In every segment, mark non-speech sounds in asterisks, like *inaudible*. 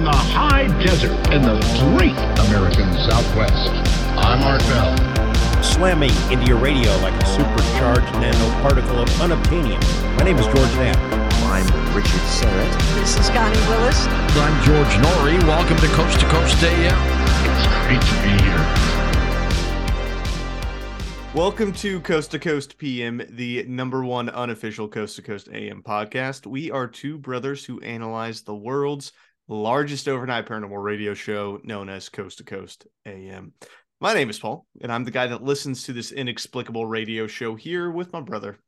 from the high desert in the great American Southwest. I'm Art Bell. Slamming into your radio like a supercharged nanoparticle of unobtainium. My name is George Knapp. I'm Richard Syrett. This is Connie Willis. I'm George Noory. Welcome to Coast to Coast AM. It's great to be here. Welcome to Coast to Coast PM, the number one unofficial Coast to Coast AM podcast. We are two brothers who analyze the world's largest overnight paranormal radio show known as Coast to Coast AM. My name is Paul, and I'm the guy that listens to this inexplicable radio show here with my brother.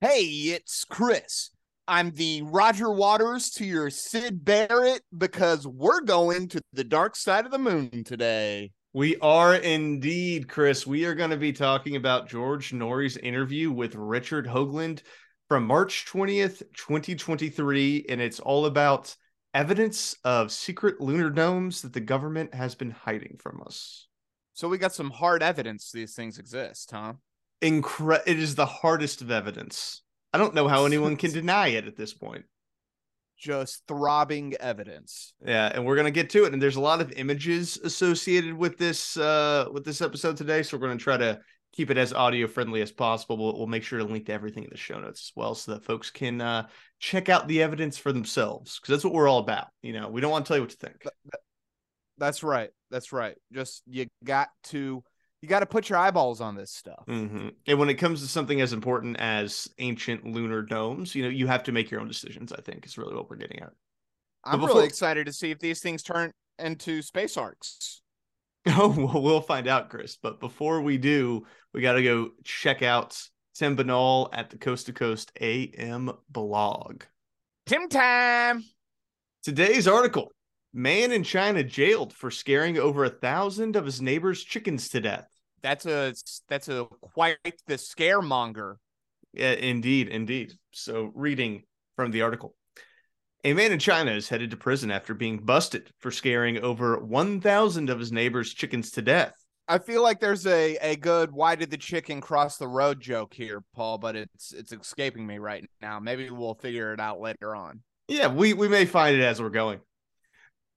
Hey, it's Chris. I'm the Roger Waters to your Syd Barrett because we're going to the dark side of the moon today. We are indeed, Chris. We are going to be talking about George Noory's interview with Richard Hoagland from March 20th, 2023. And it's all about evidence of secret lunar domes that the government has been hiding from us. So we got some hard evidence these things exist, huh? Incre- it is the hardest of evidence. I don't know how anyone can *laughs* deny it at this point just throbbing evidence. Yeah, and we're gonna get to it. And there's a lot of images associated with this uh with this episode today, so we're gonna try to keep it as audio friendly as possible. We'll, we'll make sure to link to everything in the show notes as well, so that folks can uh check out the evidence for themselves, because that's what we're all about. You know, we don't want to tell you what to think. That's right. That's right. Just you got to you got to put your eyeballs on this stuff. Mm-hmm. And when it comes to something as important as ancient lunar domes, you know, you have to make your own decisions. I think is really what we're getting at. I'm before... really excited to see if these things turn into space arcs. Oh, *laughs* well, we'll find out, Chris. But before we do, we got to go check out Tim Binnall at the Coast to Coast AM blog. Tim time. Today's article Man in China jailed for scaring over a thousand of his neighbor's chickens to death that's a that's a quite the scaremonger. Yeah, indeed, indeed. So, reading from the article. A man in China is headed to prison after being busted for scaring over 1,000 of his neighbor's chickens to death. I feel like there's a, a good why did the chicken cross the road joke here, Paul, but it's it's escaping me right now. Maybe we'll figure it out later on. Yeah, we, we may find it as we're going.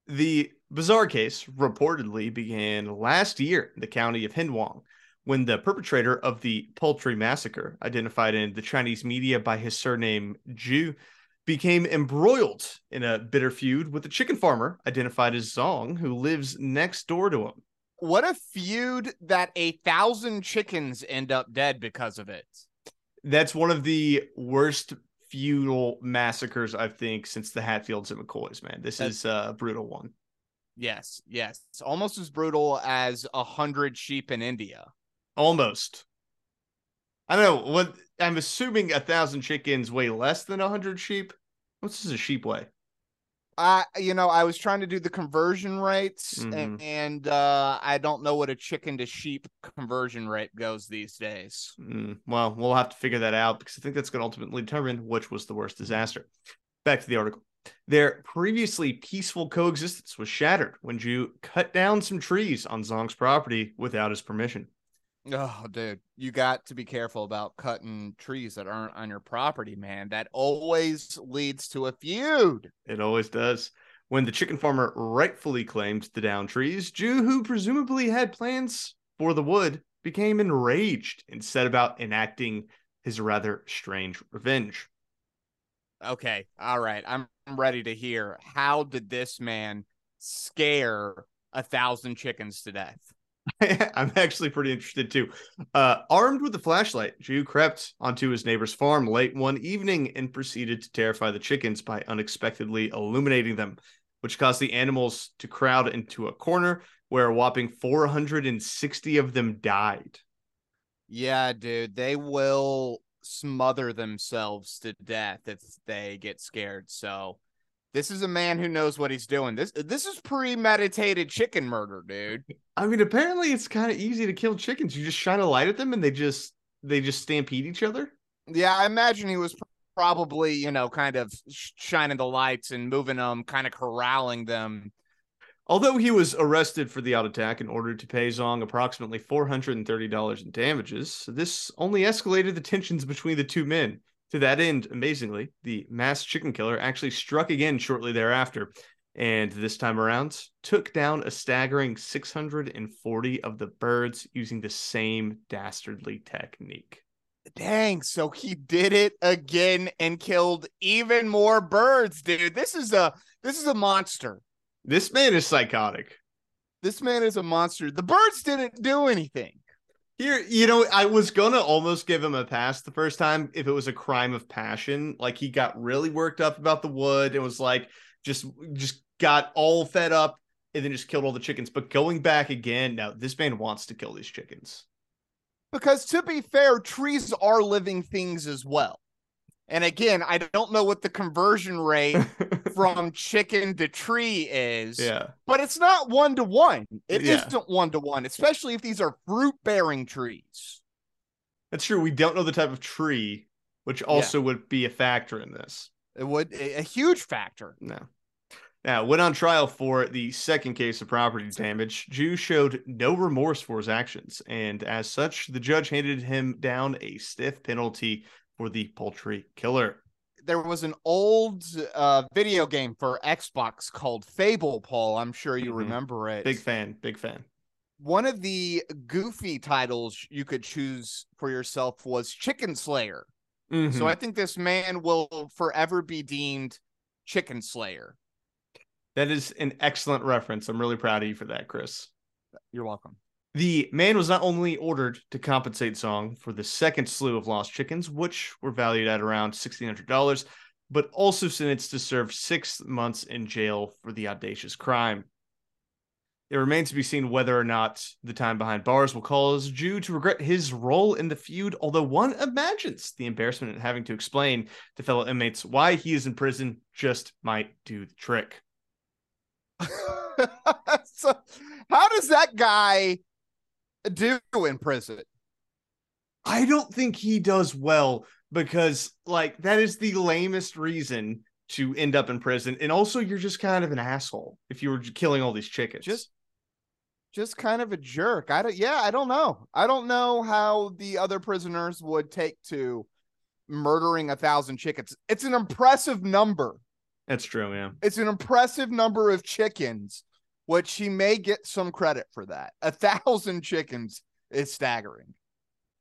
The bizarre case reportedly began last year in the county of Hindwang when the perpetrator of the poultry massacre, identified in the Chinese media by his surname Zhu, became embroiled in a bitter feud with a chicken farmer identified as Zong, who lives next door to him. What a feud that a thousand chickens end up dead because of it. That's one of the worst feudal massacres, I think, since the Hatfields and McCoys, man. This That's, is a brutal one. Yes, yes. It's almost as brutal as a hundred sheep in India. Almost. I don't know what I'm assuming a thousand chickens weigh less than a hundred sheep. What's this a sheep way? I you know I was trying to do the conversion rates mm-hmm. and, and uh, I don't know what a chicken to sheep conversion rate goes these days. Mm, well, we'll have to figure that out because I think that's going to ultimately determine which was the worst disaster. Back to the article. Their previously peaceful coexistence was shattered when Zhu cut down some trees on Zong's property without his permission. Oh, dude, you got to be careful about cutting trees that aren't on your property, man. That always leads to a feud. It always does. When the chicken farmer rightfully claimed the down trees, Zhu, who presumably had plans for the wood, became enraged and set about enacting his rather strange revenge. Okay, all right. I'm ready to hear. How did this man scare a thousand chickens to death? *laughs* I'm actually pretty interested too. Uh, armed with a flashlight, Zhu crept onto his neighbor's farm late one evening and proceeded to terrify the chickens by unexpectedly illuminating them, which caused the animals to crowd into a corner where a whopping 460 of them died. Yeah, dude, they will smother themselves to death if they get scared. So this is a man who knows what he's doing. This this is premeditated chicken murder, dude. I mean, apparently it's kind of easy to kill chickens. You just shine a light at them and they just they just stampede each other. Yeah, I imagine he was probably, you know, kind of shining the lights and moving them, kind of corralling them. Although he was arrested for the odd attack and ordered to pay Zong approximately $430 in damages, this only escalated the tensions between the two men. To that end, amazingly, the mass chicken killer actually struck again shortly thereafter and this time around took down a staggering 640 of the birds using the same dastardly technique. Dang, so he did it again and killed even more birds, dude. This is a this is a monster. This man is psychotic. This man is a monster. The birds didn't do anything. Here, you know, I was gonna almost give him a pass the first time if it was a crime of passion. Like he got really worked up about the wood and was like just just got all fed up and then just killed all the chickens. But going back again, now this man wants to kill these chickens. Because to be fair, trees are living things as well. And again, I don't know what the conversion rate *laughs* from chicken to tree is. yeah. But it's not one to one. It Yeah. not one to one, especially if these are fruit bearing trees. That's true. We don't know the type of tree, which also would be a factor in this. It would a a huge factor. No. Now, when on trial for the second case of property damage, Zhu showed no remorse for his actions, and as such, the judge handed him down a stiff penalty for the poultry killer. There was an old uh, video game for Xbox called Fable, Paul. I'm sure you Mhm. remember it. Big fan, big fan. One of the goofy titles you could choose for yourself was Chicken Slayer. Mhm. So I think this man will forever be deemed Chicken Slayer. that is an excellent reference. I'm really proud of you for that, Chris. You're welcome. The man was not only ordered to compensate Song for the second slew of lost chickens, which were valued at around $1,600, but also sentenced to serve six months in jail for the audacious crime. It remains to be seen whether or not the time behind bars will cause Zhu to regret his role in the feud, although one imagines the embarrassment of having to explain to fellow inmates why he is in prison just might do the trick. *laughs* so, how does that guy do in prison? I don't think he does well because like that is the lamest reason to end up in prison. And also you're just kind of an asshole if you were killing all these chickens. Just just kind of a jerk. I don't yeah, I don't know. I don't know how the other prisoners would take to murdering a thousand chickens. It's an impressive number. That's true, yeah. It's an impressive number of chickens, which he may get some credit for that. A thousand chickens is staggering.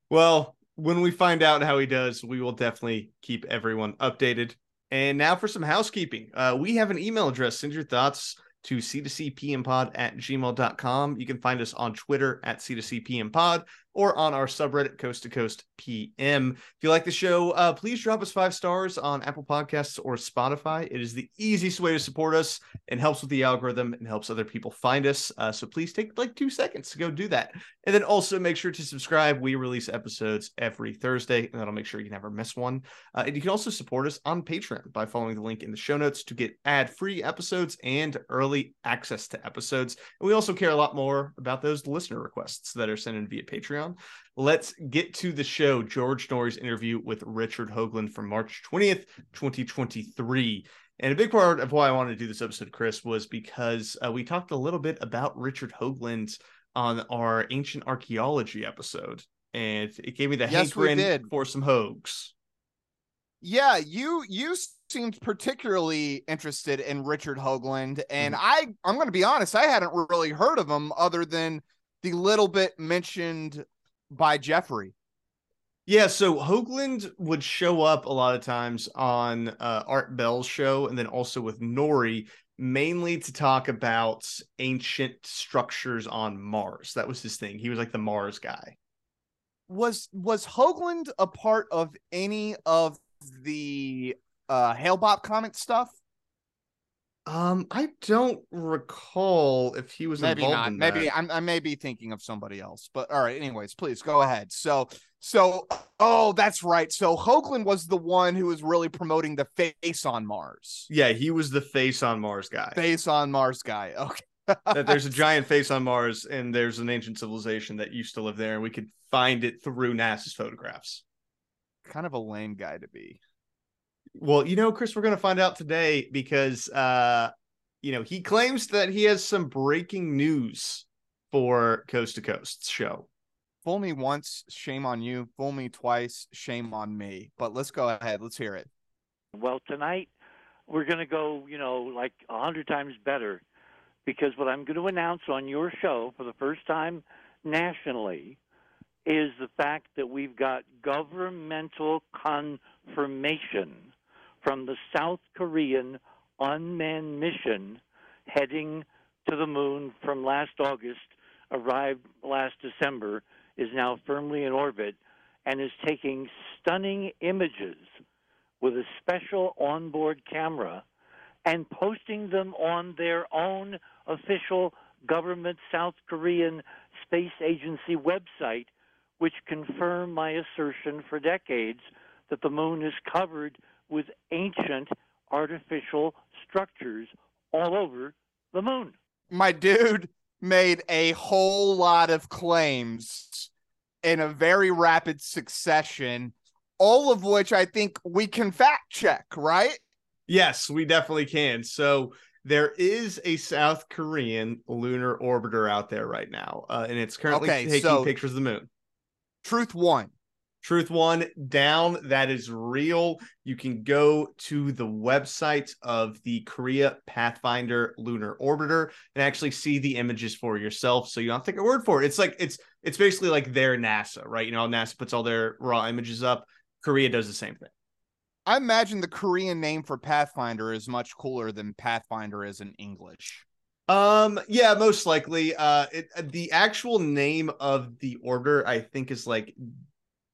Well, when we find out how he does, we will definitely keep everyone updated. And now for some housekeeping. Uh, we have an email address. Send your thoughts to c2cpmpod at gmail.com. You can find us on Twitter at c2cpmpod or on our subreddit Coast to Coast PM. If you like the show, uh, please drop us five stars on Apple Podcasts or Spotify. It is the easiest way to support us and helps with the algorithm and helps other people find us. Uh, so please take like two seconds to go do that. And then also make sure to subscribe. We release episodes every Thursday, and that'll make sure you never miss one. Uh, and you can also support us on Patreon by following the link in the show notes to get ad free episodes and early access to episodes. And we also care a lot more about those listener requests that are sent in via Patreon. Let's get to the show. George Noory's interview with Richard Hoagland from March 20th, 2023. And a big part of why I wanted to do this episode, Chris, was because uh, we talked a little bit about Richard Hoagland on our ancient archaeology episode, and it gave me the Yes, we hankering did. for some hoax. Yeah, you you seemed particularly interested in Richard Hoagland, and I I'm going to be honest, I hadn't really heard of him other than the little bit mentioned by Jeffrey. Yeah, so Hoagland would show up a lot of times on uh, Art Bell's show, and then also with Noory, mainly to talk about ancient structures on Mars. That was his thing. He was like the Mars guy. Was was Hoagland a part of any of the uh Hale-Bopp comic stuff? Um, I don't recall if he was maybe involved not. in Maybe. I'm, I may be thinking of somebody else. But all right. Anyways, please go ahead. So so oh, that's right. So Hoagland was the one who was really promoting the face on Mars. Yeah, he was the face on Mars guy. Face on Mars guy. Okay. that there's a *laughs* giant face on Mars, and there's an ancient civilization that used to live there, and we could find it through NASA's photographs. kind of a lame guy to be. Well, you know, Chris, we're going to find out today because, uh, you know, he claims that he has some breaking news for Coast to Coast show. Fool me once, shame on you. Fool me twice, shame on me. But let's go ahead. Let's hear it. Well, tonight we're going to go, you know, like a hundred times better, because what I'm going to announce on your show for the first time nationally is the fact that we've got governmental confirmation from the South Korean unmanned mission heading to the moon from last August, arrived last December, is now firmly in orbit, and is taking stunning images with a special onboard camera and posting them on their own official government South Korean Space Agency website, which confirm my assertion for decades that the moon is covered with ancient artificial structures all over the moon. My dude made a whole lot of claims in a very rapid succession, all of which I think we can fact check, right? Yes, we definitely can. So there is a South Korean lunar orbiter out there right now, uh, and it's currently Okay, taking so- pictures of the moon. Truth one. Truth One down. That is real. You can go to the website of the Korea Pathfinder Lunar Orbiter and actually see the images for yourself. So you don't take a word for it. It's like it's it's basically like their NASA, right? You know, NASA puts all their raw images up. Korea does the same thing. I imagine the Korean name for Pathfinder is much cooler than Pathfinder is in English. Um, yeah, most likely. Uh, it, the actual name of the order, I think, is like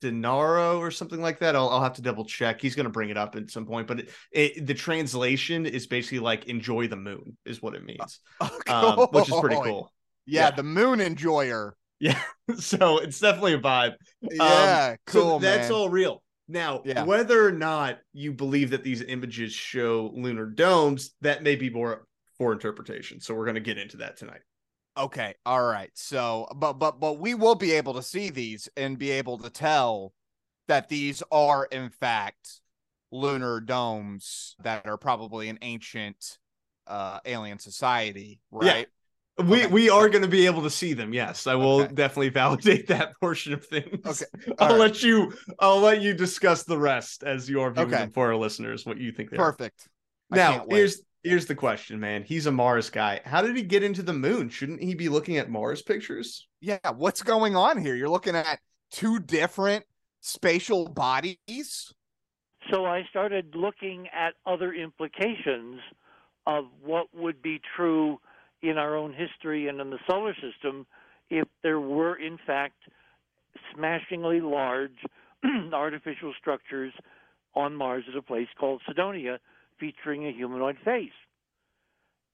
Danuri or something like that. I'll, I'll have to double check. He's going to bring it up at some point, but it, it, the translation is basically like "enjoy the moon" is what it means, *laughs* um, which is pretty cool. Yeah, Yeah. the moon enjoyer. *laughs* Yeah, so it's definitely a vibe. Yeah, so cool. that's man. all real. Now, Yeah. whether or not you believe that these images show lunar domes, that may be more for interpretation. So we're going to get into that tonight. Okay, all right. So, but but but we will be able to see these and be able to tell that these are in fact lunar domes that are probably an ancient uh alien society, right? Yeah. We Okay. we are going to be able to see them. Yes, I will Okay. definitely *laughs* validate that portion of things. Okay, *laughs* I'll right. let you. I'll let you discuss the rest as you are viewing Okay. them for our listeners. What you think they are. Perfect. I Now here's here's the question, man. He's a Mars guy. How did he get into the moon? Shouldn't he be looking at Mars pictures? yeah, what's going on here? You're looking at two different spatial bodies. So I started looking at other implications of what would be true in our own history and in the solar system if there were, in fact, smashingly large *clears throat* artificial structures on Mars at a place called Cydonia featuring a humanoid face.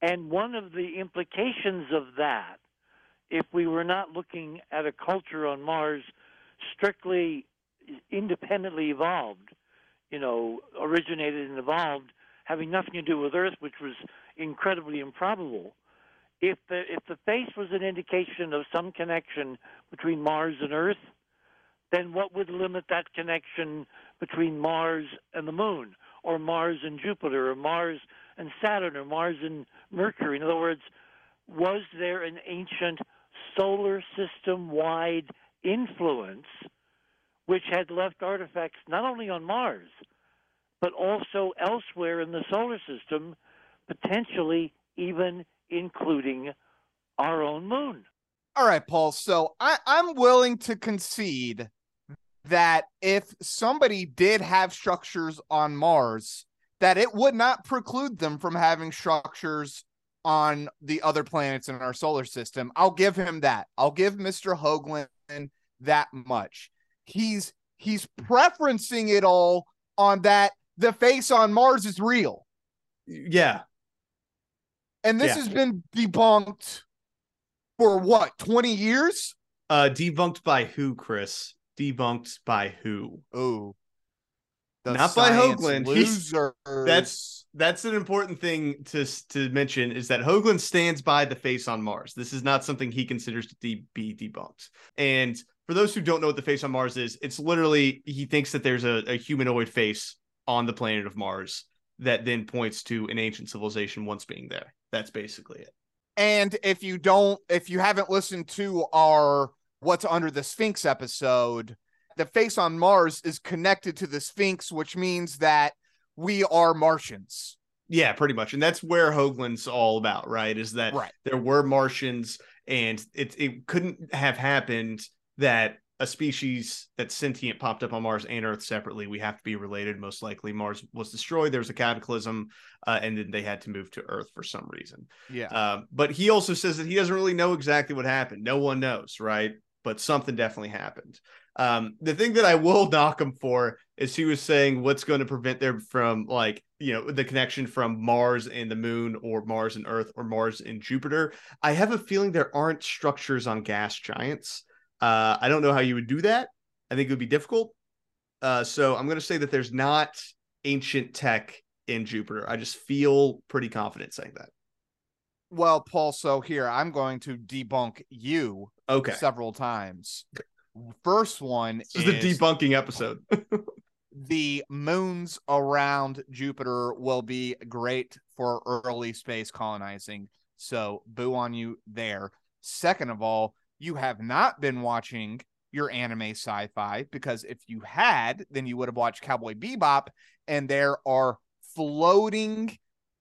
And one of the implications of that, if we were not looking at a culture on Mars strictly independently evolved, you know, originated and evolved, having nothing to do with Earth, which was incredibly improbable. If the if the face was an indication of some connection between Mars and Earth, then what would limit that connection between Mars and the Moon, or Mars and Jupiter, or Mars and Saturn, or Mars and Mercury? In other words, was there an ancient solar system wide influence which had left artifacts not only on Mars, but also elsewhere in the solar system, potentially even including our own moon? All right, Paul. So I, I'm willing to concede that if somebody did have structures on Mars, that it would not preclude them from having structures on the other planets in our solar system. I'll give him that. I'll give Mr. Hoagland that much. He's he's preferencing it all on that the face on Mars is real. Yeah, And this Yeah. has been debunked for what, 20 years? uh, debunked by who, Chris? Debunked by who? Oh, Not by Hoagland. He's- That's that's an important thing to to mention is that Hoagland stands by the face on Mars. This is not something he considers to de- be debunked. And for those who don't know what the face on Mars is, it's literally he thinks that there's a, a humanoid face on the planet of Mars that then points to an ancient civilization once being there. That's basically it. And if you don't, if you haven't listened to our What's Under the Sphinx episode, the face on Mars is connected to the Sphinx, which means that we are Martians. Yeah, pretty much. And that's where Hoagland's all about, right? Is that Right. there were Martians and it it couldn't have happened that a species that's sentient popped up on Mars and Earth separately. We have to be related. Most likely, Mars was destroyed. There was a cataclysm, uh, and then they had to move to Earth for some reason. Yeah. Um, but he also says that he doesn't really know exactly what happened. No one knows, right? But something definitely happened. Um, the thing that I will *laughs* knock him for is he was saying what's going to prevent them from like you know the connection from Mars and the Moon or Mars and Earth or Mars and Jupiter. I have a feeling there aren't structures on gas giants. Uh, I don't know how you would do that. I think it would be difficult. Uh, so I'm going to say that there's not ancient tech in Jupiter. I just feel pretty confident saying that. Well, Paul, so here I'm going to debunk you Okay. several times. First one This is the debunking episode. *laughs* the moons around Jupiter will be great for early space colonizing. So, boo on you there. Second of all, you have not been watching your anime sci fi because if you had, then you would have watched Cowboy Bebop, and there are floating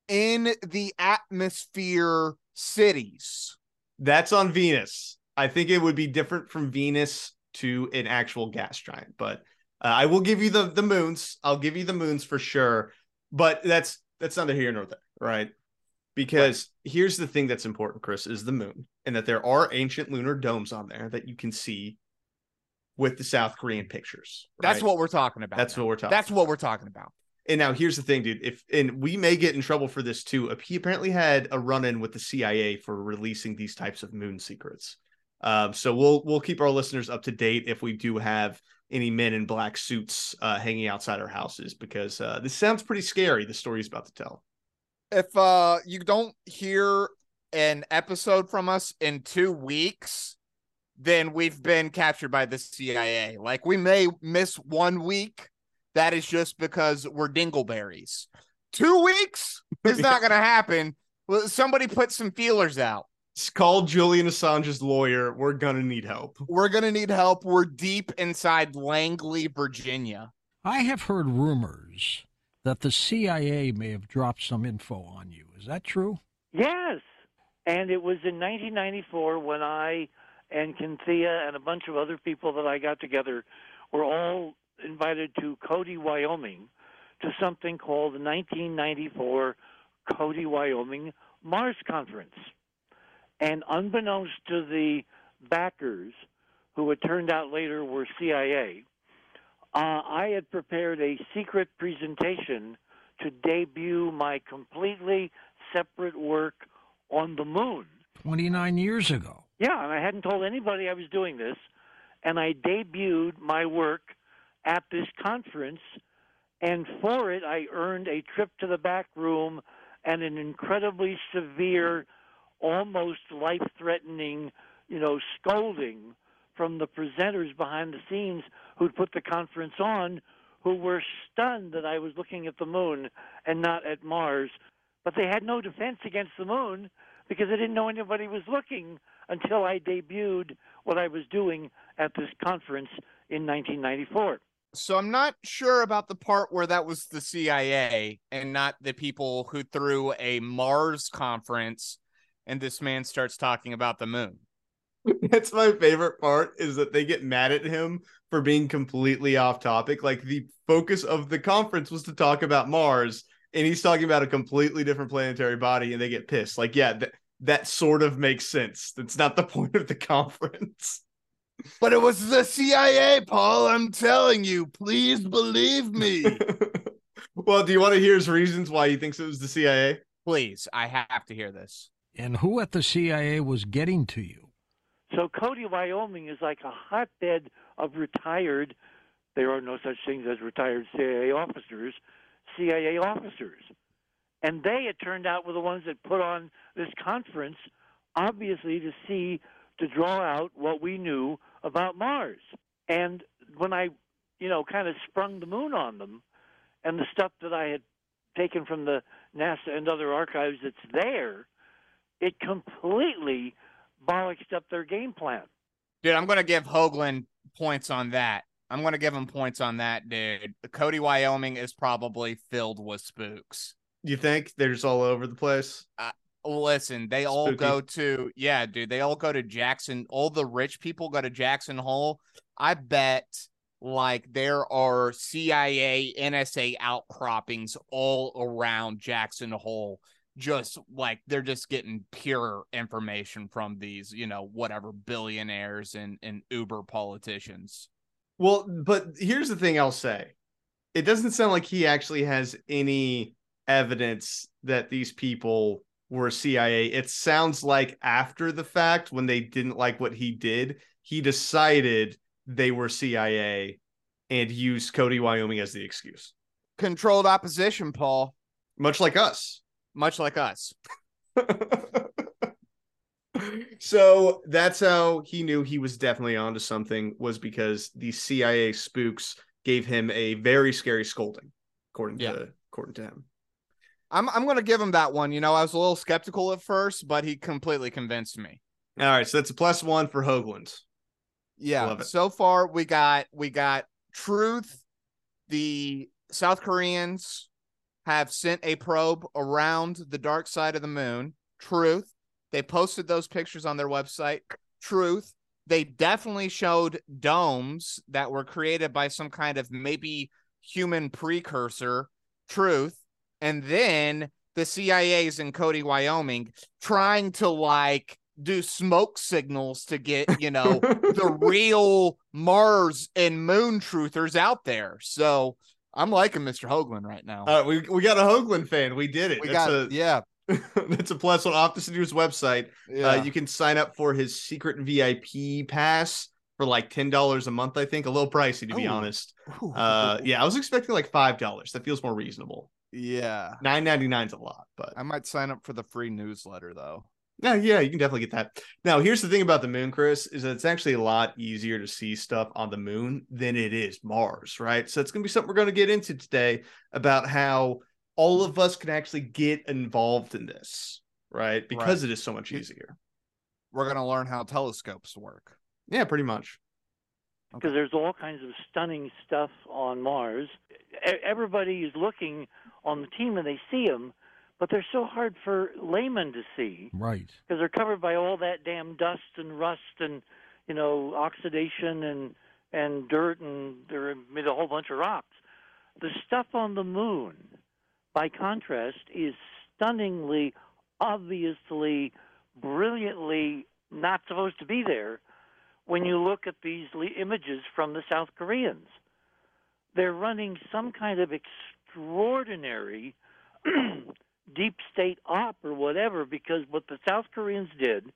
in the atmosphere cities. That's on Venus. I think it would be different from Venus to an actual gas giant, but uh, I will give you the the moons. I'll give you the moons for sure. But that's that's neither here nor there, right? Because here's the thing that's important, Chris, is the moon, and that there are ancient lunar domes on there that you can see with the South Korean pictures. That's what we're talking about. that's now. what we're talking. That's what we're talking about. And now here's the thing, dude. If and we may get in trouble for this too. He apparently had a run-in with the CIA for releasing these types of moon secrets. Um, so we'll we'll keep our listeners up to date if we do have any men in black suits uh, hanging outside our houses because uh, this sounds pretty scary. The story he's about to tell. if uh you don't hear an episode from us in two weeks, then we've been captured by the CIA. Like we may miss one week. That is just because we're dingleberries. Two weeks is not gonna happen. Well, somebody put some feelers out. It's called Julian Assange's lawyer. We're gonna need help. We're gonna need help. We're deep inside Langley, Virginia. I have heard rumors that the CIA may have dropped some info on you. Is that true? Yes. And it was in 1994 when I and Cynthia and a bunch of other people that I got together were all invited to Cody, Wyoming to something called the 1994 Cody, Wyoming Mars Conference. And unbeknownst to the backers, who it turned out later were CIA, uh, I had prepared a secret presentation to debut my completely separate work on the moon. 29 years ago. Yeah, and I hadn't told anybody I was doing this, and I debuted my work at this conference, and for it I earned a trip to the back room and an incredibly severe, almost life-threatening, you know, scolding from the presenters behind the scenes who'd put the conference on, who were stunned that I was looking at the moon and not at Mars. But they had no defense against the moon because they didn't know anybody was looking until I debuted what I was doing at this conference in 1994. So I'm not sure about the part where that was the CIA and not the people who threw a Mars conference and this man starts talking about the moon. *laughs* That's my favorite part is that they get mad at him for being completely off topic. Like the focus of the conference was to talk about Mars, and he's talking about a completely different planetary body, and they get pissed. Like, yeah, that that sort of makes sense. That's not the *laughs* point of the conference. But it was the CIA, Paul. I'm telling you, please believe me. *laughs* well, do you want to hear his reasons why he thinks it was the CIA? please, I have to hear this. And who at the CIA was getting to you? So Cody, Wyoming is like a hotbed of retired. There are no such things as retired CIA officers. CIA officers, and they, it turned out, were the ones that put on this conference, obviously to see to draw out what we knew about Mars. And when I, you know, kind of sprung the moon on them, and the stuff that I had taken from the NASA and other archives that's there, it completely bollocksed up their game plan. Dude, I'm gonna give Hoagland points on that. I'm gonna give him points on that, dude. Cody, Wyoming is probably filled with spooks. You think they're just all over the place? Listen, they all go to yeah, dude. They all go to Jackson. All the rich people go to Jackson Hole. I bet like there are CIA, NSA outcroppings all around Jackson Hole. Just like they're just getting pure information from these, you know, whatever billionaires and and Uber politicians. Well, but here's the thing I'll say. It doesn't sound like he actually has any evidence that these people were CIA. It sounds like after the fact, when they didn't like what he did, he decided they were CIA and used Cody, Wyoming as the excuse. Controlled opposition, Paul, Much like us. much like us. *laughs* so that's how he knew he was definitely onto something was because the CIA spooks gave him a very scary scolding, according Yeah. to according to him. I'm I'm gonna give him that one. You know, I was a little skeptical at first, but he completely convinced me. All right, so that's a plus one for Hoagland. Yeah. So far we got we got truth. The South Koreans have sent a probe around the dark side of the moon. Truth. They posted those pictures on their website. Truth. They definitely showed domes that were created by some kind of maybe human precursor. Truth. And then the CIA's in Cody, Wyoming, trying to like do smoke signals to get, you know, the *laughs* real Mars and moon truthers out there. So I'm liking Mr. Hoagland right now. Uh, we we got a Hoagland fan. We did it. we that's got a yeah, *laughs* that's a plus off the News website. yeah. Uh, you can sign up for his secret VIP pass for like ten dollars a month. I think a little pricey to be Ooh. honest. Uh, yeah, I was expecting like five dollars. That feels more reasonable. Yeah. Nine ninety nine's a lot, but I might sign up for the free newsletter though. yeah, yeah, you can definitely get that. Now, here's the thing about the moon, Chris, is that it's actually a lot easier to see stuff on the moon than it is Mars, right? So it's gonna be something we're gonna get into today about how all of us can actually get involved in this, right? Because it is so much easier. We're gonna learn how telescopes work. Yeah, pretty much. because there's all kinds of stunning stuff on Mars. E- Everybody is looking on the team and they see them, but they're so hard for laymen to see Right. because they're covered by all that damn dust and rust and you know oxidation and and dirt and they're amid a whole bunch of rocks. The stuff on the moon, by contrast, is stunningly, obviously, brilliantly not supposed to be there when you look at these images from the South Koreans. They're running some kind of extraordinary *clears throat* deep state op or whatever because what the South Koreans did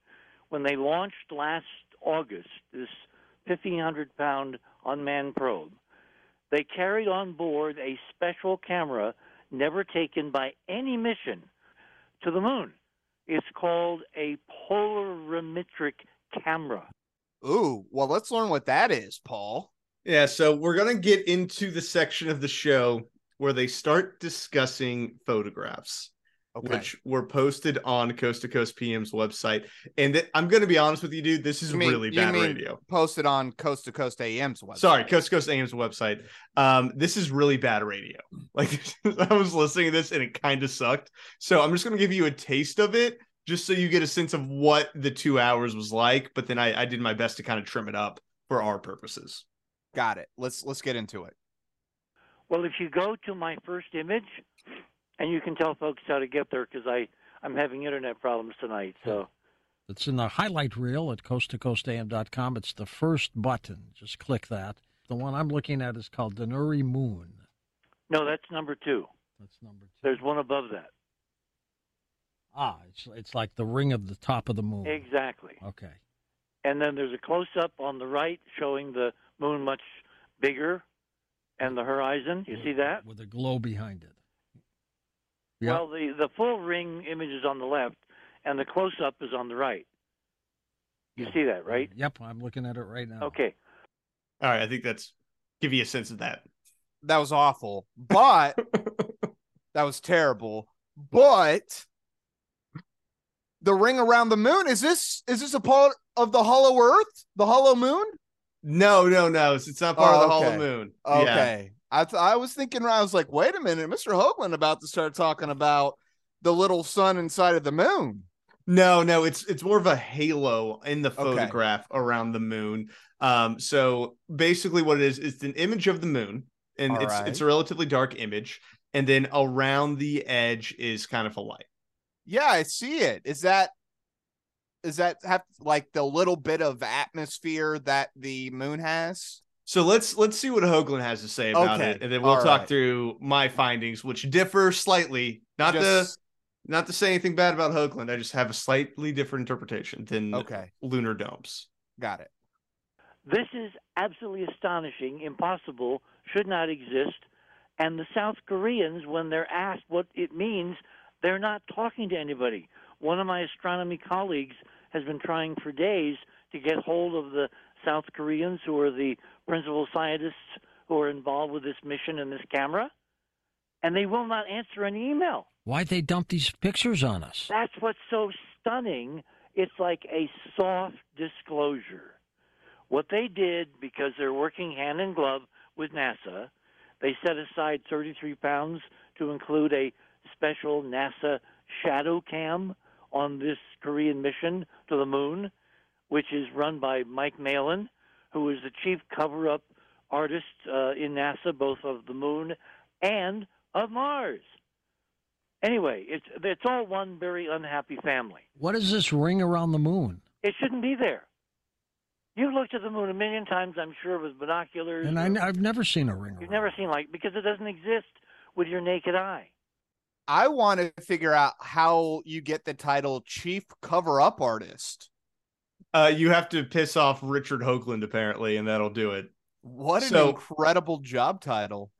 when they launched last August this 1,500 pound unmanned probe, they carried on board a special camera never taken by any mission to the moon. It's called a polarimetric camera. Ooh, well, let's learn what that is, Paul. Yeah, so we're gonna get into the section of the show where they start discussing photographs, Okay. which were posted on Coast to Coast PM's website. And th- I'm gonna be honest with you, dude, this is mean- really bad radio. Posted on Coast to Coast AM's website. Sorry, Coast to Coast AM's website. Um, this is really bad radio. *laughs* Like *laughs* I was listening to this and it kind of sucked. So I'm just gonna give you a taste of it, just so you get a sense of what the two hours was like. But then I, I did my best to kind of trim it up for our purposes. Got it. Let's let's get into it. Well, if you go to my first image, and you can tell folks how to get there because I I'm having internet problems tonight. So It's in the highlight reel at coasttocoastam.com. It's the first button. Just click that. The one I'm looking at is called Danuri Moon. no, that's number two. That's number two. There's one above that. Ah, it's it's like the ring of the top of the moon. Exactly. Okay. And then there's a close up on the right showing the moon much bigger and the horizon. You see that? With a glow behind it. Yep. Well, the the full ring image is on the left, and the close up is on the right. You see that, right? Yep, I'm looking at it right now. Okay. All right, I think that's give you a sense of that. That was awful, but *laughs* that was terrible. But the ring around the moon is this is this a part of the hollow Earth, the hollow moon? No, no, no. It's, not part Oh, of the okay. Hollow Moon. Yeah. Okay, I th- I was thinking, I was like, wait a minute, Mr. Hoagland about to start talking about the little sun inside of the moon. No, no, it's it's more of a halo in the Okay. photograph around the moon. Um, so basically, what it is, it's an image of the moon, and All it's right. it's a relatively dark image, and then around the edge is kind of a light. Yeah, I see it. Is that is that have like the little bit of atmosphere that the moon has? So let's let's see what Hoagland has to say about Okay, it, and then we'll all talk right. through my findings, which differ slightly. Not Just- to not to say anything bad about Hoagland, I just have a slightly different interpretation than okay, lunar domes. got it. This is absolutely astonishing, impossible, should not exist. And the South Koreans, when they're asked what it means, they're not talking to anybody. One of my astronomy colleagues has been trying for days to get hold of the South Koreans who are the principal scientists who are involved with this mission and this camera, and they will not answer an email. Why'd they dump these pictures on us? That's what's so stunning. It's like a soft disclosure. What they did, because they're working hand in glove with NASA, they set aside 33 pounds to include a special NASA shadow cam on this Korean mission to the moon, which is run by Mike Malin, who is the chief cover up artist uh, in NASA, both of the moon and of Mars. Anyway, it's it's all one very unhappy family. What is this ring around the moon? It shouldn't be there. You've looked at the moon a million times, I'm sure, with binoculars. And I, I've never seen a ring. you've around. never seen like because it doesn't exist with your naked eye. I want to figure out how you get the title chief cover up artist. Uh, you have to piss off Richard Hoagland apparently, and that'll do it. What an So- incredible job title.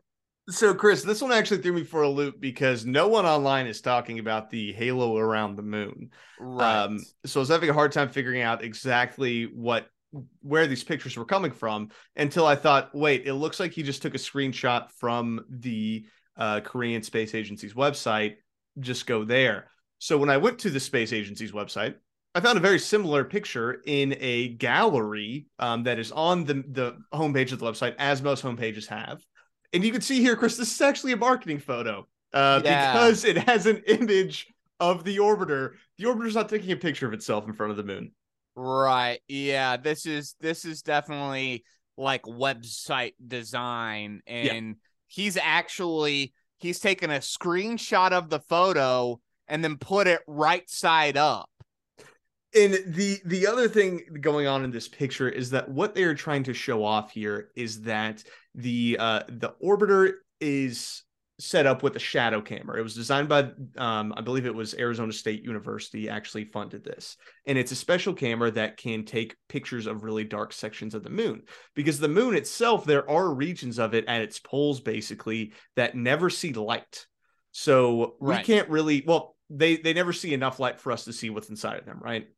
So, Chris, this one actually threw me for a loop because no one online is talking about the halo around the moon. Right. Um, so I was having a hard time figuring out exactly what where these pictures were coming from until I thought, wait, it looks like he just took a screenshot from the uh, Korean Space Agency's website. Just go there. So when I went to the space agency's website, I found a very similar picture in a gallery um, that is on the the homepage of the website, as most homepages have. And you can see here, Chris, this is actually a marketing photo uh, Yeah. because it has an image of the orbiter. The orbiter's not taking a picture of itself in front of the moon. Right. Yeah, this is this is definitely like website design and he's actually he's taken a screenshot of the photo and then put it right side up. And the the other thing going on in this picture is that what they are trying to show off here is that the uh the orbiter is set up with a shadow camera. It was designed by um I believe it was Arizona State University actually funded this. And it's a special camera that can take pictures of really dark sections of the moon because the moon itself there are regions of it at its poles basically that never see light. So we Right. can't really well they they never see enough light for us to see what's inside of them, right?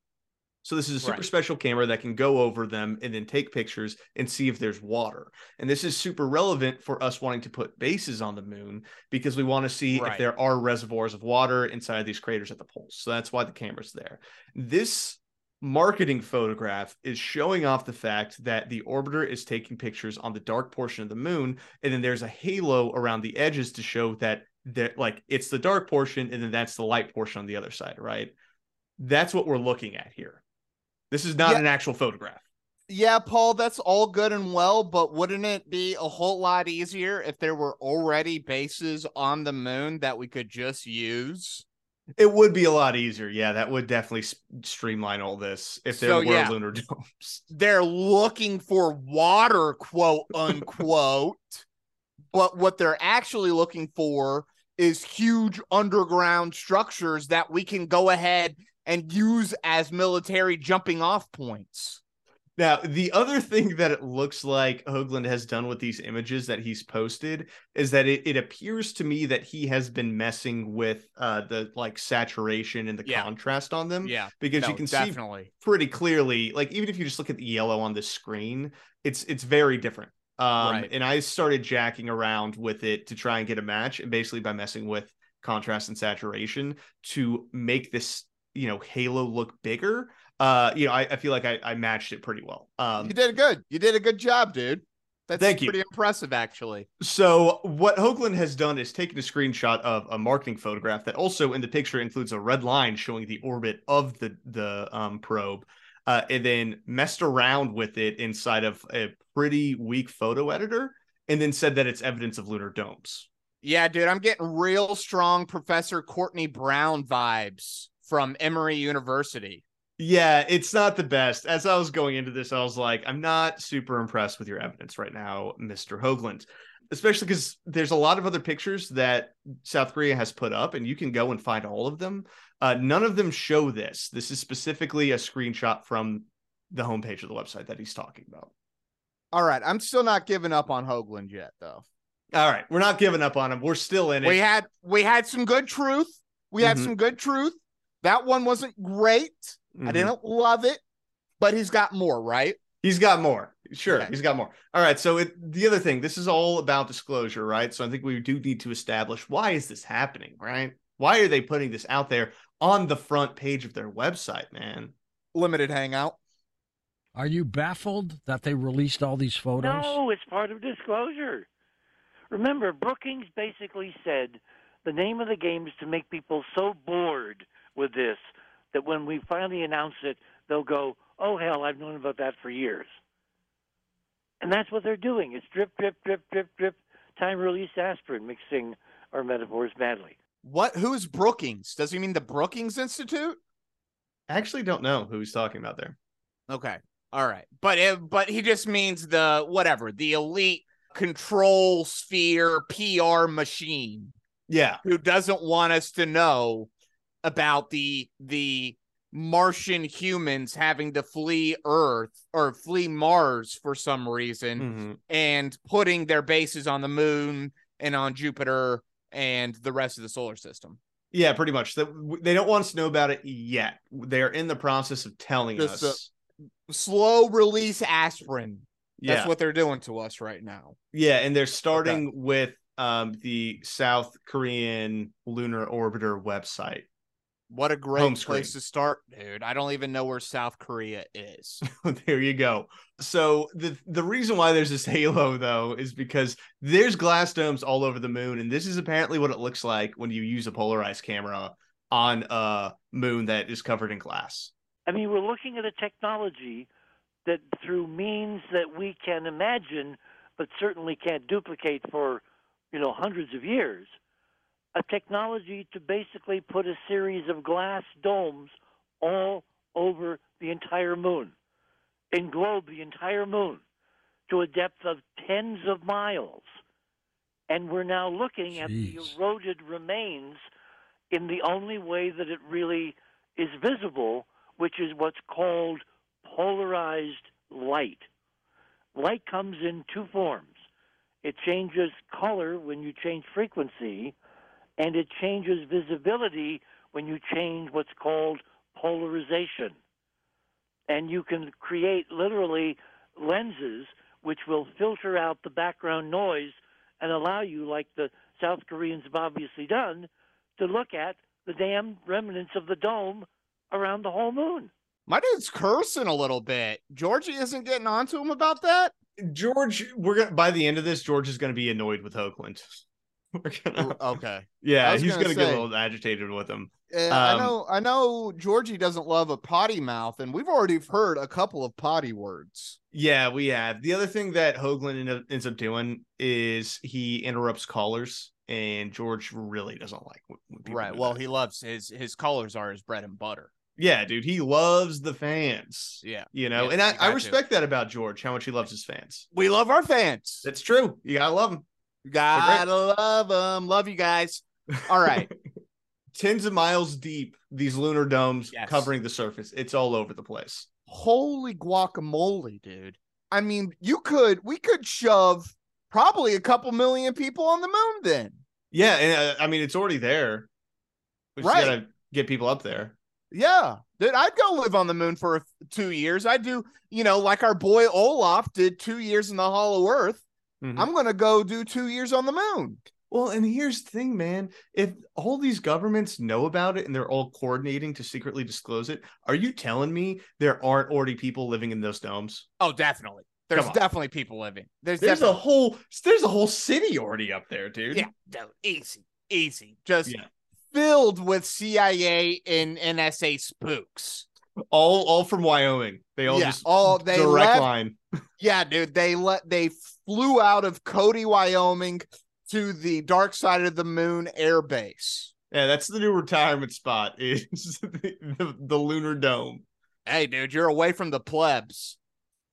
So this is a super Right. special camera that can go over them and then take pictures and see if there's water. And this is super relevant for us wanting to put bases on the moon because we want to see if there are reservoirs of water inside these craters at the poles. So that's why the camera's there. This marketing photograph is showing off the fact that the orbiter is taking pictures on the dark portion of the moon and then there's a halo around the edges to show that that like it's the dark portion and then that's the light portion on the other side, right? That's what we're looking at here. This is not Yeah. an actual photograph. Yeah, Paul, that's all good and well, but wouldn't it be a whole lot easier if there were already bases on the moon that we could just use? It would be a lot easier. Yeah, that would definitely streamline all this if there So, were yeah. lunar *laughs* domes. they're looking for water, quote unquote. but what they're actually looking for is huge underground structures that we can go ahead and use as military jumping off points. Now, the other thing that it looks like Hoagland has done with these images that he's posted is that it, it appears to me that he has been messing with uh, the like saturation and the Yeah. contrast on them Yeah, because no, you can see pretty clearly like even if you just look at the yellow on the screen it's it's very different um Right. and i started jacking around with it to try and get a match and basically by messing with contrast and saturation to make this you know halo look bigger uh you know i, I feel like I, I matched it pretty well um You did good. You did a good job, dude. That's Thank you. pretty impressive, actually. So what Hoagland has done is taken a screenshot of a marketing photograph that also in the picture includes a red line showing the orbit of the the um, probe, uh, and then messed around with it inside of a pretty weak photo editor, and then said that it's evidence of lunar domes. Yeah, dude, I'm getting real strong Professor Courtney Brown vibes from Emory University. Yeah, it's not the best. As I was going into this, I was like, I'm not super impressed with your evidence right now, Mr. Hoagland, especially because there's a lot of other pictures that South Korea has put up, and you can go and find all of them. Uh, none of them show this. This is specifically a screenshot from the homepage of the website that he's talking about. All right, I'm still not giving up on Hoagland yet, though. All right, we're not giving up on him. We're still in it. We had we had some good truth. We had Mhm. some good truth. That one wasn't great. I Mhm. didn't love it, but he's got more, right? He's got more. Sure, Okay. he's got more. All right. So it, the other thing, this is all about disclosure, right? So I think we do need to establish why is this happening, right? Why are they putting this out there on the front page of their website, man? Limited hangout. Are you baffled that they released all these photos? No, it's part of disclosure. Remember, Brookings basically said the name of the game is to make people so bored with this that when we finally announce it, they'll go, oh, hell, I've known about that for years. And that's what they're doing. It's drip, drip, drip, drip, drip, time release aspirin, mixing our metaphors badly. What? Who's Brookings? Does he mean the Brookings Institute? I actually don't know who he's talking about there. Okay. All right. But it, but he just means the whatever, the elite control sphere PR machine Yeah. who doesn't want us to know about the the Martian humans having to flee Earth or flee Mars for some reason Mhm. and putting their bases on the moon and on Jupiter and the rest of the solar system. Yeah, pretty much. They don't want us to know about it yet. They're in the process of telling Just, us. Slow release aspirin. That's yeah. what they're doing to us right now. Yeah, and they're starting with um, the South Korean lunar orbiter website. What a great Home place screen. to start, dude. I don't even know where South Korea is. *laughs* there you go. So the the reason why there's this *laughs* halo though is because there's glass domes all over the moon, and this is apparently what it looks like when you use a polarized camera on a moon that is covered in glass. I mean, we're looking at a technology that, through means that we can imagine, but certainly can't duplicate for, you know, hundreds of years, a technology to basically put a series of glass domes all over the entire moon, englobe the entire moon to a depth of tens of miles. And we're now looking at the eroded remains in the only way that it really is visible, which is what's called polarized light. Light comes in two forms it changes color when you change frequency, and it changes visibility when you change what's called polarization. And you can create literally lenses which will filter out the background noise and allow you, like the South Koreans have obviously done, to look at the damn remnants of the dome around the whole moon. My dude's cursing a little bit. Georgie isn't getting on to him about that. George, we're gonna by the end of this, George is gonna be annoyed with Hoagland. Gonna, Okay. Yeah, he's gonna gonna get a little agitated with him. Uh, I Um, know I know Georgie doesn't love a potty mouth, and we've already heard a couple of potty words. Yeah, we have. The other thing that Hoagland ends up doing is he interrupts callers, and George really doesn't like when, when people Right. Well, that. he loves his his colors are his bread and butter. yeah, dude, he loves the fans. Yeah. You know, Yeah, and I, I got to. respect that about George, how much he loves his fans. We love our fans. That's true. You gotta love him. Gotta love them. Love you guys. All right. *laughs* Tens of miles deep, these lunar domes Yes. covering the surface. It's all over the place. Holy guacamole, dude. I mean, you could we could shove probably a couple million people on the moon then. Yeah, and uh, I mean it's already there. We just Right. gotta get people up there. Yeah. Dude, I'd go live on the moon for two years. I'd do, you know, like our boy Olaf did two years in the Hollow Earth. Mhm. I'm gonna go do two years on the moon. Well, and here's the thing, man. If all these governments know about it and they're all coordinating to secretly disclose it, are you telling me there aren't already people living in those domes? Oh, definitely. There's definitely people living. There's, There's a whole there's a whole city already up there, dude. yeah, dude, easy, easy, just Yeah. filled with CIA and NSA spooks. All all from Wyoming. They all Yeah, just all- they direct left- line. Yeah, dude, they let they flew out of Cody, Wyoming, to the dark side of the moon air base. Yeah, that's the new retirement spot. *laughs* Is the, the, the lunar dome. Hey, dude, you're away from the plebs.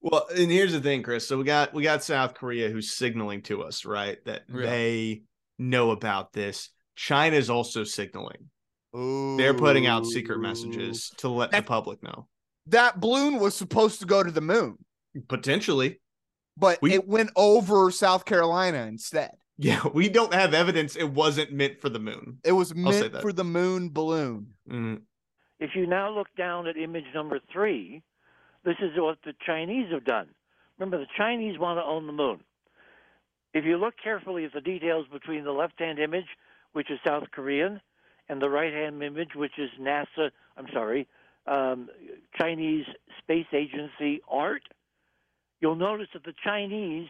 Well, and here's the thing, Chris. So we got we got South Korea who's signaling to us, right, that Yeah. they know about this. China's also signaling. They're putting out secret messages to let the public know. That balloon was supposed to go to the moon, Potentially. but We- it went over South Carolina instead. Yeah, *laughs* we don't have evidence it wasn't meant for the moon. It was meant for the moon balloon. Mm, If you now look down at image number three, this is what the Chinese have done. Remember, the Chinese want to own the moon. If you look carefully at the details between the left hand image, which is South Korean, and the right hand image, which is NASA, I'm sorry, um, Chinese Space Agency art, you'll notice that the Chinese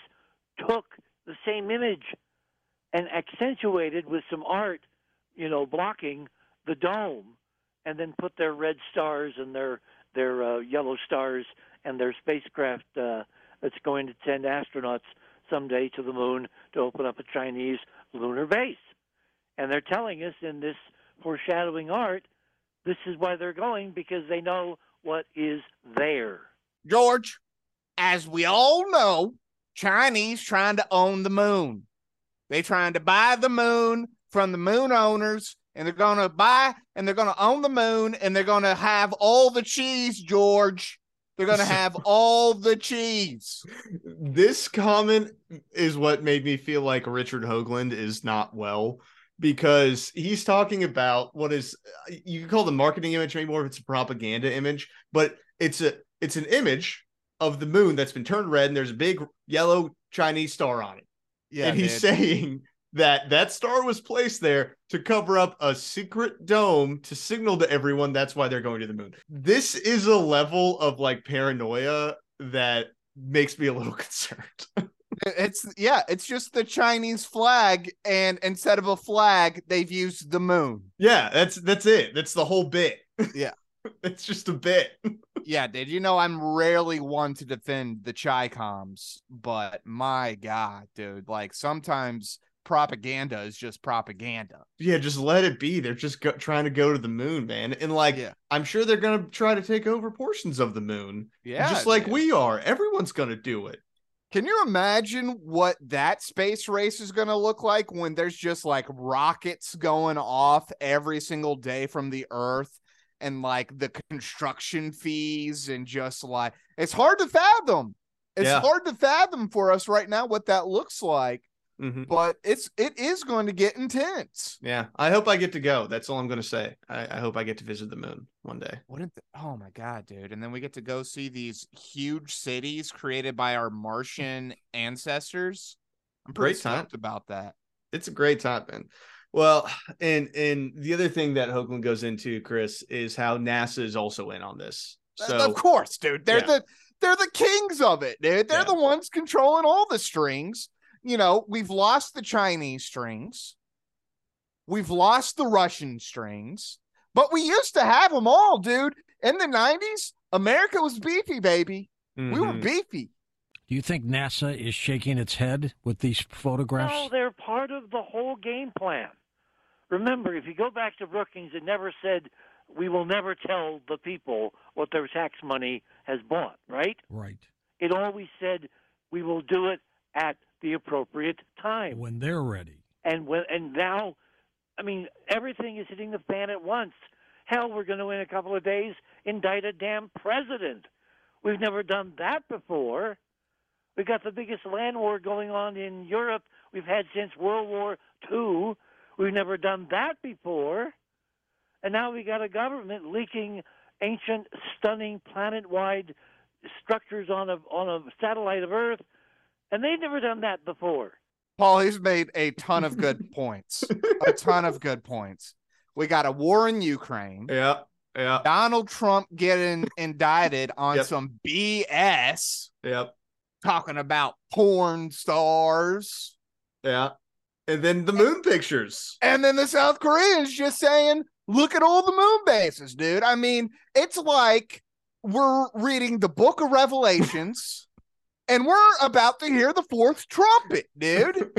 took the same image and accentuated with some art, you know, blocking the dome and then put their red stars and their their uh, yellow stars and their spacecraft uh, that's going to send astronauts someday to the moon to open up a Chinese lunar base. And they're telling us in this foreshadowing art, this is why they're going because they know what is there. George, as we all know, Chinese trying to own the moon. They trying to buy the moon from the moon owners, and they're gonna buy and they're gonna own the moon, and they're gonna have all the cheese, George. They're gonna *laughs* have all the cheese. this comment is what made me feel like Richard Hoagland is not well because he's talking about what is you can call the marketing image maybe more if it's a propaganda image, but it's a it's an image of the moon that's been turned red and there's a big yellow Chinese star on it. Yeah, and he's dude. saying that that star was placed there to cover up a secret dome to signal to everyone that's why they're going to the moon. This is a level of like paranoia that makes me a little *laughs* concerned. it's yeah, it's just the Chinese flag, and instead of a flag, they've used the moon. yeah, that's that's it. That's the whole bit. *laughs* Yeah. *laughs* it's just a bit. Yeah, did you know I'm rarely one to defend the Chi Coms, but my God, dude, like sometimes propaganda is just propaganda. Yeah, just let it be. They're just go- trying to go to the moon, man. And like, Yeah. I'm sure they're gonna try to take over portions of the moon, Yeah, just like dude. we are. Everyone's gonna do it. Can you imagine what that space race is going to look like when there's just like rockets going off every single day from the Earth and like the construction fees and just like it's hard to fathom. It's Yeah. hard to fathom for us right now what that looks like, Mhm. but it's it is going to get intense. Yeah, I hope I get to go. That's all I'm gonna say. I, I hope I get to visit the moon one day. Wouldn't oh my god, dude! And then we get to go see these huge cities created by our Martian ancestors. I'm pretty Great time. stoked about that. It's a great time, man. Well, and and the other thing that Hoagland goes into, Chris, is how NASA is also in on this. So of course, dude. They're yeah. the they're the kings of it, dude. They're Yeah. the ones controlling all the strings. You know, we've lost the Chinese strings. We've lost the Russian strings, but we used to have them all, dude. In the 90s, America was beefy, baby. We were Mhm. beefy. Do you think NASA is shaking its head with these photographs? No, they're part of the whole game plan. Remember, if you go back to Brookings, it never said we will never tell the people what their tax money has bought, right? Right. It always said we will do it at the appropriate time. When they're ready. And when and now, I mean, everything is hitting the fan at once. Hell, we're going to in a couple of days indict a damn president. We've never done that before. We've got the biggest land war going on in Europe we've had since World War II. We've never done that before. And now we got a government leaking ancient, stunning, planet-wide structures on a on a satellite of Earth, and they've never done that before. Paul, he's made a ton of good *laughs* points. A ton of good points. We got a war in Ukraine. Yeah, yeah, Donald Trump getting indicted on Yep. some BS. yep. talking about porn stars. Yeah. And then the moon pictures. And then the South Koreans just saying, look at all the moon bases, dude. I mean, it's like we're reading the book of Revelations *laughs* and we're about to hear the fourth trumpet, dude.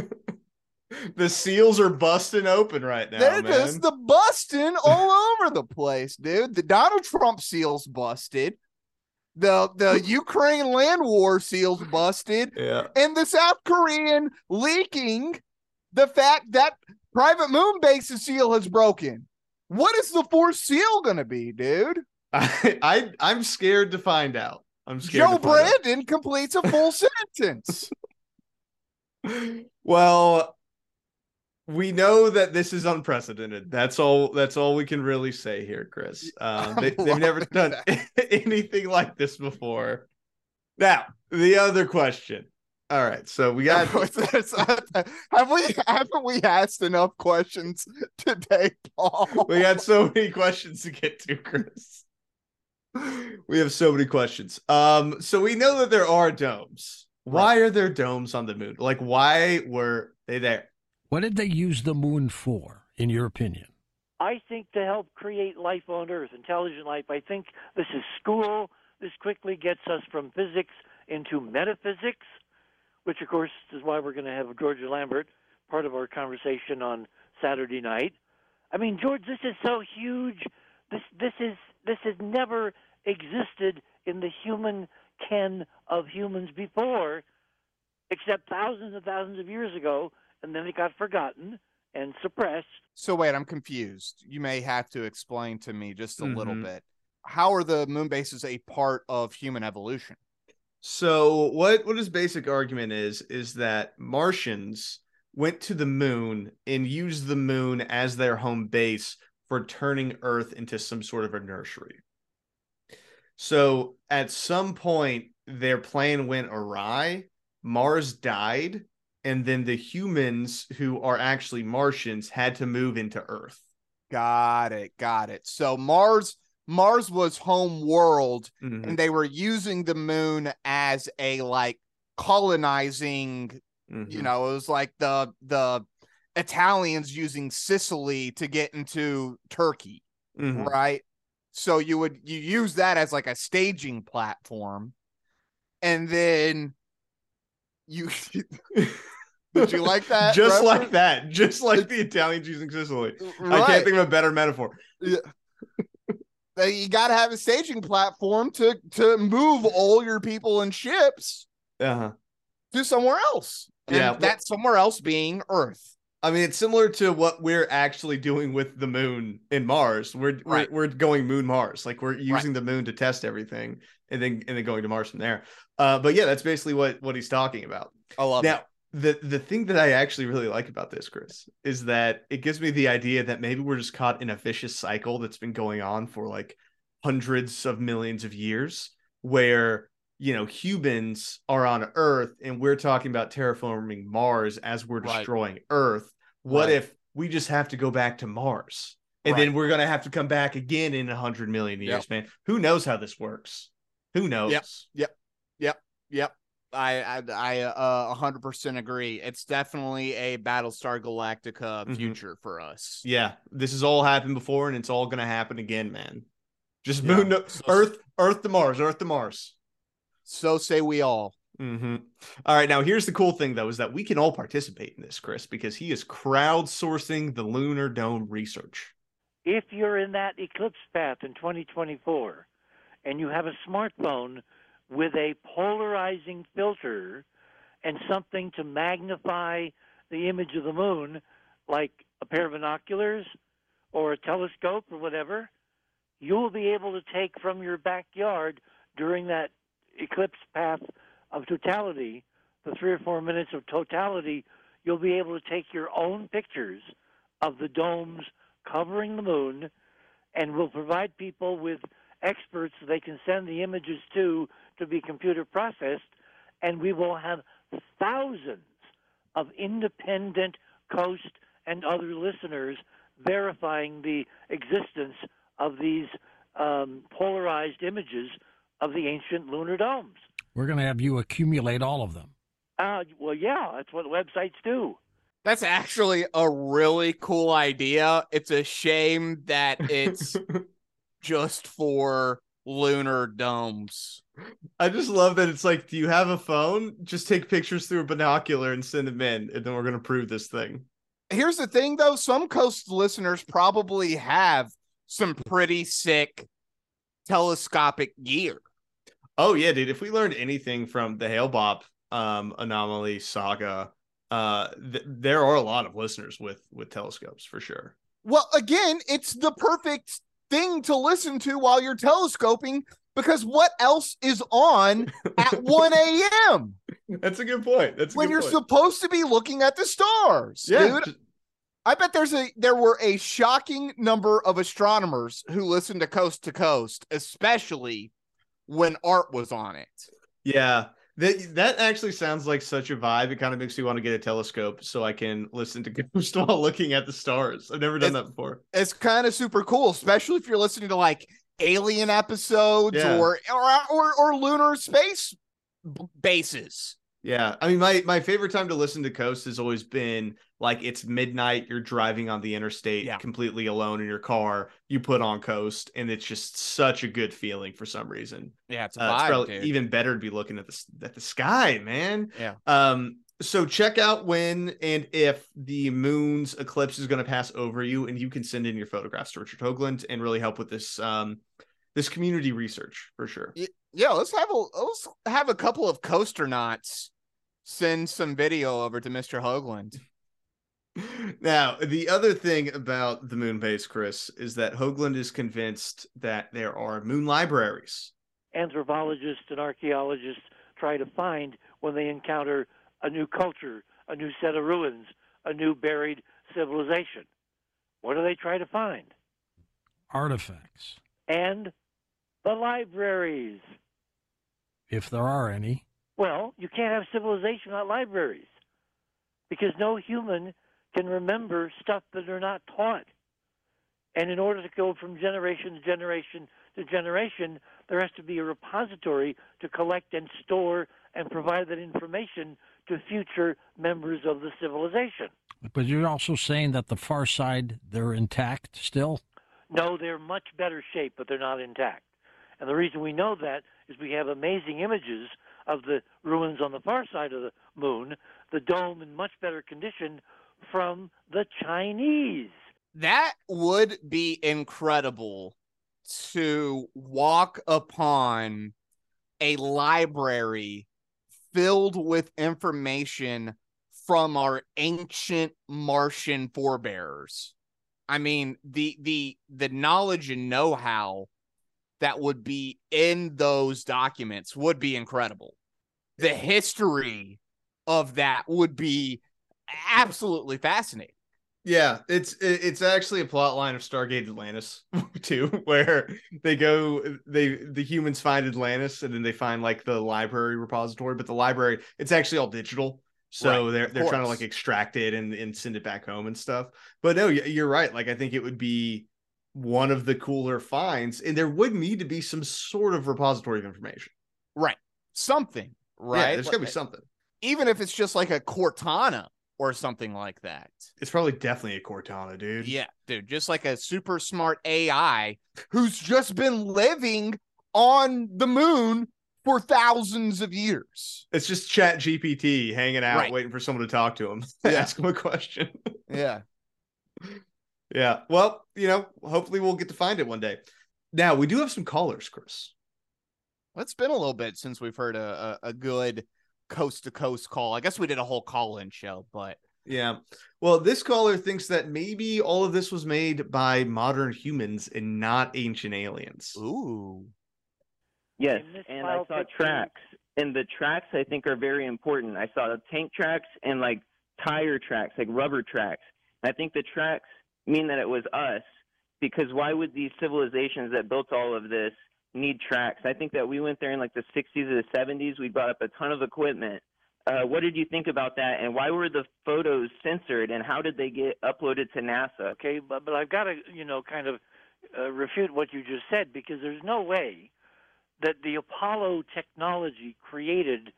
*laughs* the seals are busting open right now. They're man. just the busting all over the place, dude. The Donald Trump seals busted. The the *laughs* Ukraine land war seals busted. yeah. And the South Korean leaking the fact that private moon bases seal has broken. What is the fourth seal gonna be, dude? I, *laughs* I I'm scared to find out. I'm scared. Joe find out. Brandon completes a full *laughs* sentence. Well, we know that this is unprecedented. That's all. That's all we can really say here, Chris. Uh, *laughs* they, they've never done anything like this before. Now, the other question. All right, so we got. *laughs* have we haven't we asked enough questions today, Paul? we got so many questions to get to, Chris. We have so many questions. Um, so we know that there are domes. Why are there domes on the moon? Like, why were they there? What did they use the moon for, in your opinion? I think to help create life on Earth, intelligent life. I think this is school. This quickly gets us from physics into metaphysics, which, of course, is why we're going to have Georgia Lambert part of our conversation on Saturday night. I mean, George, this is so huge. This this is this has never existed in the human ken of humans before, except thousands and thousands of years ago, and then it got forgotten and suppressed. So wait, I'm confused. You may have to explain to me just a little Mhm. bit. How are the moon bases a part of human evolution? So what what his basic argument is is that Martians went to the moon and used the moon as their home base for turning Earth into some sort of a nursery. So at some point their plan went awry, Mars died, and then the humans who are actually Martians had to move into Earth. Got it. Got it. So Mars Mars was home world Mhm, and they were using the moon as a like colonizing, mhm. you know, it was like the the Italians using Sicily to get into Turkey, Mhm. right? So you would you use that as like a staging platform. And then you *laughs* Did you *laughs* like that just like that, just like the Italians using Sicily. I can't think of a better metaphor. Uh, you got to have a staging platform to to move all your people and ships Uh-huh. to somewhere else. And Yeah, well- that somewhere else being Earth. I mean, it's similar to what we're actually doing with the moon in Mars. We're Right. we're, we're going moon Mars. Like we're using the moon to test everything, and then and then going to Mars from there. Uh, but yeah, that's basically what what he's talking about. I love Now, the the thing that I actually really like about this, Chris, is that it gives me the idea that maybe we're just caught in a vicious cycle that's been going on for like hundreds of millions of years, where you know humans are on Earth and we're talking about terraforming Mars as we're Right. destroying Earth. What Right. if we just have to go back to Mars? And then we're gonna have to come back again in a hundred million years, man. Who knows how this works? Who knows? Yep. Yep. Yep. Yep. I I I uh 100% agree. It's definitely a Battlestar Galactica Mhm. future for us. Yeah, this has all happened before, and it's all gonna happen again, man. Just Yeah. moon to So- Earth, Earth to Mars, Earth to Mars. So say we all. Mm-hmm. All right, now here's the cool thing though, is that we can all participate in this, Chris, because he is crowdsourcing the lunar dome research. if you're in that eclipse path in 2024 and you have a smartphone with a polarizing filter and something to magnify the image of the moon, like a pair of binoculars or a telescope or whatever, you'll be able to take from your backyard during that eclipse path of totality, the three or four minutes of totality, you'll be able to take your own pictures of the domes covering the moon and will provide people with experts they can send the images to to be computer processed and we will have thousands of independent coast and other listeners verifying the existence of these um, polarized images of the ancient lunar domes We're going to have you accumulate all of them. Uh, well, yeah, that's what websites do. That's actually a really cool idea. It's a shame that it's *laughs* just for lunar domes. I just love that it's like, do you have a phone? Just take pictures through a binocular and send them in, and then we're gonna prove this thing. Here's the thing though, some coast listeners probably have some pretty sick telescopic gear. Oh yeah, dude. If we learned anything from the Hale Bopp um, anomaly saga, uh, th- there are a lot of listeners with with telescopes for sure. Well, again, it's the perfect thing to listen to while you're telescoping because what else is on at *laughs* 1 a.m. That's a good point. That's a when you're point. supposed to be looking at the stars, yeah, dude? I bet there's a there were a shocking number of astronomers who listened to Coast to Coast, especially when Art was on it. yeah. That that actually sounds like such a vibe. It kind of makes me want to get a telescope so I can listen to *laughs* Coast while looking at the stars. I've never done It's- that before. It's kind of super cool, especially if you're listening to like alien episodes Yeah. or, or or or lunar space bases. Yeah, I mean, my my favorite time to listen to Coast has always been like it's midnight. You're driving on the interstate, Yeah. completely alone in your car. You put on Coast, and it's just such a good feeling for some reason. Yeah, it's a Uh, it's probably dude. even better to be looking at the at the sky, man. Yeah. Um. So check out when and if the moon's eclipse is going to pass over you, and you can send in your photographs to Richard Hoagland and really help with this um this community research for sure. Yeah, let's have a let's have a couple of coasternauts send some video over to Mr. Hoagland. *laughs* Now, the other thing about the moon base, Chris, is that Hoagland is convinced that there are moon libraries. Anthropologists and archaeologists try to find when they encounter a new culture, a new set of ruins, a new buried civilization. What do they try to find? Artifacts, And the libraries. If there are any. Well, you can't have civilization without libraries because no human can remember stuff that they're not taught. And in order to go from generation to generation to generation, there has to be a repository to collect and store and provide that information to future members of the civilization. But you're also saying that the far side, they're intact still? No, they're much better shape, but they're not intact. And the reason we know that is we have amazing images of the ruins on the far side of the moon, the dome in much better condition from the Chinese. That would be incredible to walk upon a library filled with information from our ancient Martian forebears. I mean, the the the knowledge and know-how that would be in those documents would be incredible. The history of that would be absolutely fascinating. Yeah, it's it's actually a plot line of Stargate Atlantis *laughs* too, where they go they the humans find Atlantis and then they find like the library repository, but the library it's actually all digital. So Right, they're they're trying to like extract it and, and send it back home and stuff. But no, you're right. Like I think it would be one of the cooler finds, and there would need to be some sort of repository of information. Right. Something, right? Yeah, there's gotta be something. even if it's just like a Cortana or something like that. It's probably definitely a Cortana, dude. Yeah, dude, just like a super smart AI who's just been living on the moon for thousands of years. It's just Chat GPT hanging out, Right. waiting for someone to talk to him, *laughs* Yeah. ask him a question. *laughs* Yeah. Yeah. Well, you know, hopefully we'll get to find it one day. Now we do have some callers, Chris. Well, It's been a little bit since we've heard a, a, a good coast to coast call. I guess we did a whole call in show, but Yeah. Well, this caller thinks that maybe all of this was made by modern humans and not ancient aliens. ooh. Yes, and file I saw tracks, and the tracks I think are very important. I saw the tank tracks and like tire tracks, like rubber tracks. I think the tracks mean that it was us, because why would these civilizations that built all of this need tracks? I think that we went there in like the 60s or the 70s. We brought up a ton of equipment. Uh, what did you think about that? And why were the photos censored? And how did they get uploaded to NASA? Okay, but, but I've got to, you know, kind of uh, refute what you just said because there's no way that the Apollo technology created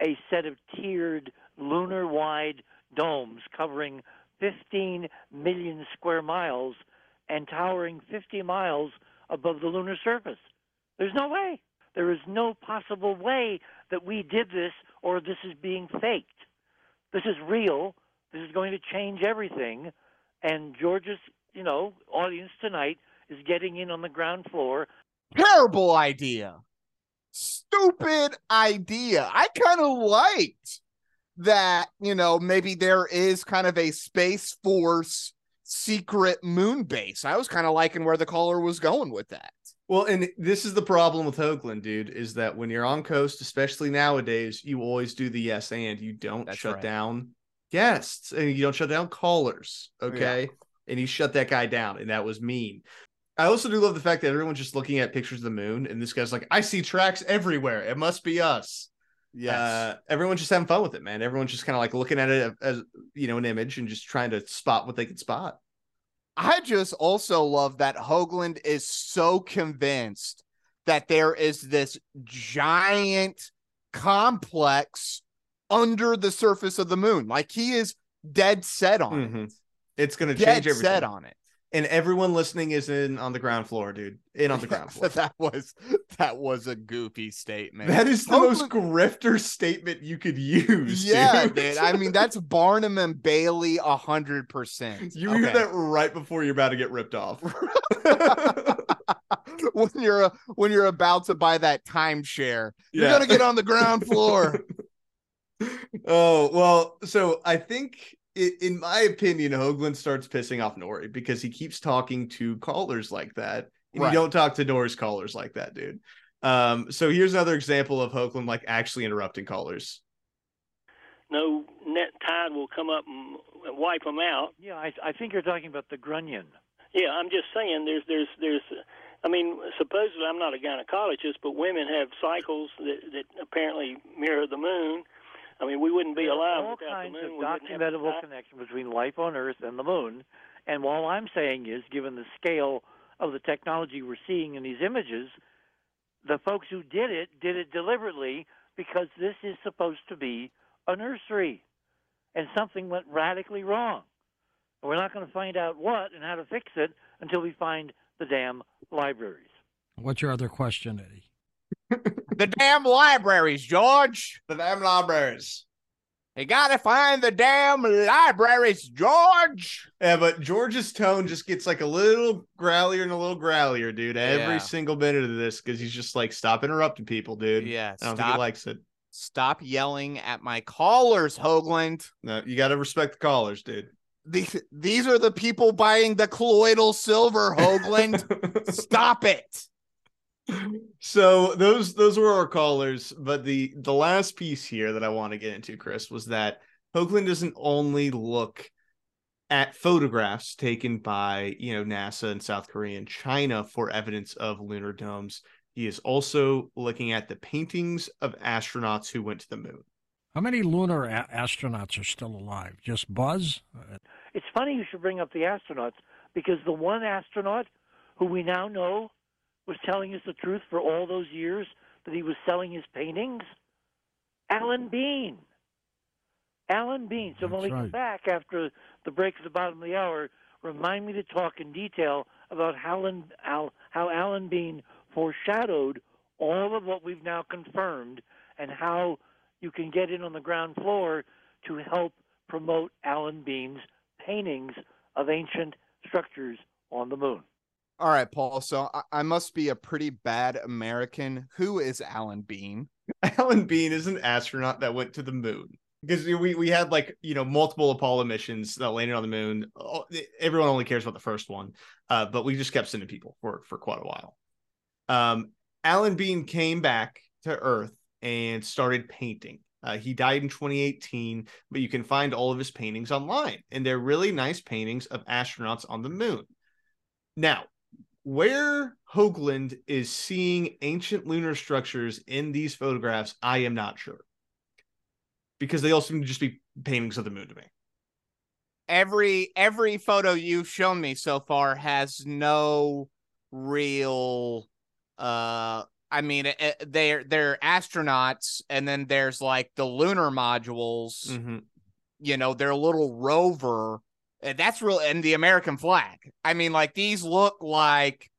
a set of tiered lunar wide domes covering 15 million square miles and towering 50 miles above the lunar surface. There's no way. There is no possible way that we did this or this is being faked. This is real. This is going to change everything. And George's, you know, audience tonight is getting in on the ground floor. Terrible idea. Stupid idea. I kind of liked that, you know, maybe there is kind of a Space Force secret moon base. I was kind of liking where the caller was going with that. Well, and this is the problem with Hoagland, dude, is that when you're on coast, especially nowadays, you always do the yes and you don't That's shut right. down guests and you don't shut down callers. Okay. And he shut that guy down, and that was mean. I also do love the fact that everyone's just looking at pictures of the moon, and this guy's like, I see tracks everywhere. It must be us. Yes. Uh, everyone's just having fun with it, man. Everyone's just kind of like looking at it as you know, an image and just trying to spot what they can spot. I just also love that Hoagland is so convinced that there is this giant complex under the surface of the moon. Like he is dead set on Mhm. it. It's gonna Dead change everything. set on it. And everyone listening is in on the ground floor, dude. In on the ground *laughs* floor. that was that was a goofy statement. That is the most grifter statement you could use. yeah, dude. dude. I mean, that's Barnum and Bailey a hundred percent. you hear that right before you're about to get ripped off. *laughs* *laughs* when you're when you're about to buy that timeshare. You're gonna get on the ground floor. oh well, so I think in my opinion, Hoagland starts pissing off Noory because he keeps talking to callers like that, and Right. you don't talk to Noory's callers like that, dude. Um, so here's another example of Hoagland like actually interrupting callers. no net tide will come up and wipe them out. Yeah, I, I think you're talking about the Grunion. Yeah, I'm just saying there's there's there's I mean supposedly I'm not a gynecologist, but women have cycles that that apparently mirror the moon. I mean we wouldn't be There are alive all without kinds the moon. of We wouldn't have the documentable connection between life on Earth and the moon. And all I'm saying is, given the scale of the technology we're seeing in these images, the folks who did it did it deliberately because this is supposed to be a nursery, and something went radically wrong. We're not going to find out what and how to fix it until we find the damn libraries. What's your other question, Eddie? The damn libraries, George. The damn libraries. You gotta find the damn libraries, George. Yeah, but George's tone just gets like a little growlier and a little growlier, dude. Every Yeah. single minute of this, because he's just like, stop interrupting people, dude. Yeah, I don't think he likes it. stop yelling at my callers, Hoagland. No, you got to respect the callers, dude. These these are the people buying the colloidal silver, Hoagland. *laughs* stop it. *laughs* so those those were our callers, but the the last piece here that I want to get into, Chris, was that Hoagland doesn't only look at photographs taken by you know NASA and South Korea and China for evidence of lunar domes. He is also looking at the paintings of astronauts who went to the moon. How many lunar a- astronauts are still alive? Just Buzz? It's funny you should bring up the astronauts because the one astronaut who we now know was telling us the truth for all those years that he was selling his paintings, Alan Bean. Alan Bean. So when That's we come back after the break at the bottom of the hour, remind me to talk in detail about how Alan, how Alan Bean foreshadowed all of what we've now confirmed and how you can get in on the ground floor to help promote Alan Bean's paintings of ancient structures on the moon. All right, Paul. So I, I must be a pretty bad American. Who is Alan Bean? *laughs* Alan Bean is an astronaut that went to the moon because we we had like you know multiple Apollo missions that landed on the moon. Oh, Everyone only cares about the first one, uh, but we just kept sending people for for quite a while. Um, Alan Bean came back to Earth and started painting. Uh, he died in 2018, but you can find all of his paintings online, and they're really nice paintings of astronauts on the moon. Now, where Hoagland is seeing ancient lunar structures in these photographs, I am not sure. Because they all seem to just be paintings of the moon to me. Every every photo you've shown me so far has no real uh I mean, it, it- they're they're astronauts, and then there's like the lunar modules. Mhm. You know, their little rover. That's real, and the American flag. I mean, like these look like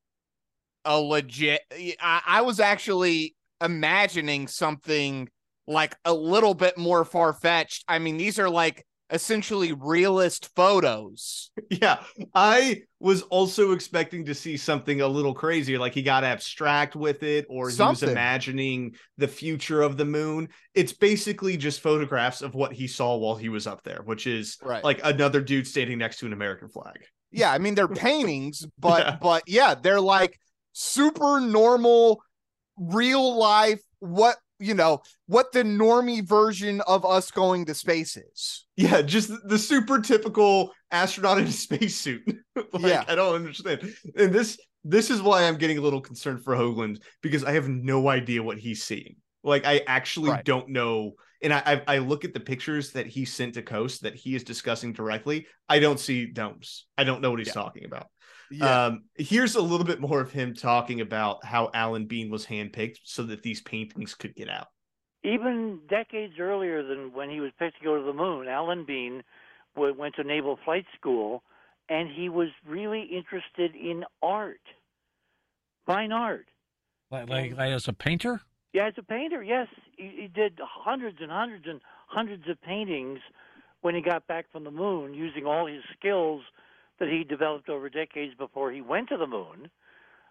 a legit. I, I was actually imagining something like a little bit more far fetched. I mean, these are like essentially realist photos. *laughs* Yeah, I was also expecting to see something a little crazier, like he got abstract with it, or he was imagining the future of the moon. It's basically just photographs of what he saw while he was up there, which is Right. like another dude standing next to an American flag. Yeah, I mean they're *laughs* paintings, but Yeah. but yeah, they're like super normal, real life. What you know, what the normie version of us going to space is. Yeah, just the super typical astronaut in a spacesuit. *laughs* like, Yeah. I don't understand. And this this is why I'm getting a little concerned for Hoagland because I have no idea what he's seeing. Like I actually Right. don't know. And I, I I look at the pictures that he sent to Coast that he is discussing directly. I don't see domes. I don't know what he's Yeah. talking about. Um, here's a little bit more of him talking about how Alan Bean was handpicked so that these paintings could get out. even decades earlier than when he was picked to go to the moon, Alan Bean w- went to Naval Flight School, and he was really interested in art, fine art. Like, like, like as a painter? Yeah, as a painter, yes, he, he did hundreds and hundreds and hundreds of paintings when he got back from the moon, using all his skills that he developed over decades before he went to the moon.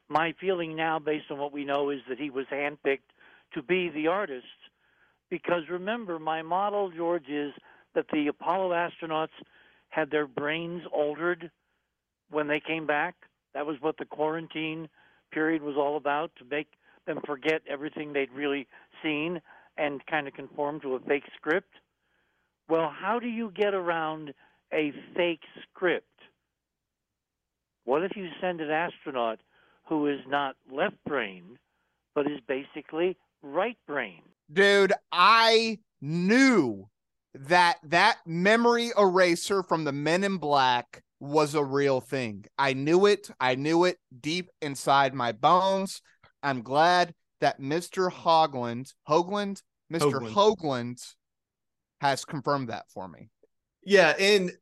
My feeling now, based on what we know, is that he was handpicked to be the artist. Because remember, my model, George, is that the Apollo astronauts had their brains altered when they came back. That was what the quarantine period was all about to make them forget everything they'd really seen and kind of conform to a fake script. Well, how do you get around a fake script? What if you send an astronaut who is not left brain, but is basically right brain? dude, I knew that that memory eraser from the Men in Black was a real thing. I knew it. I knew it deep inside my bones. I'm glad that Mr. Hogland, Hoagland, Mr. Hoagland. Hoagland has confirmed that for me. Yeah, and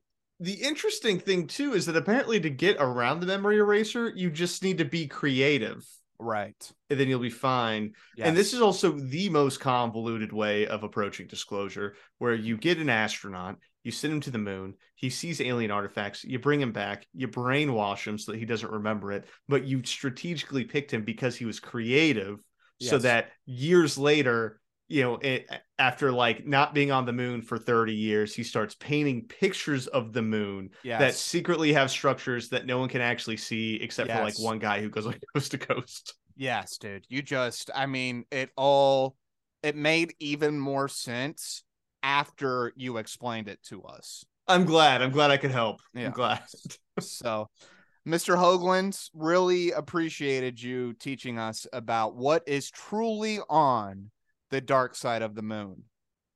the interesting thing too is that apparently to get around the memory eraser, you just need to be creative, Right. and then you'll be fine. And this is also the most convoluted way of approaching disclosure, where you get an astronaut, you send him to the moon, he sees alien artifacts, you bring him back, you brainwash him so that he doesn't remember it, but you strategically picked him because he was creative, so that years later, you know, it, after like not being on the moon for 30 years, he starts painting pictures of the moon yes. that secretly have structures that no one can actually see except for like one guy who goes *laughs* like coast to coast. Yes, dude. You just, I mean, it all, it made even more sense after you explained it to us. I'm glad. I'm glad I could help. Yeah. I'm glad. *laughs* So, Mr. Hoagland, really appreciated you teaching us about what is truly on the dark side of the moon.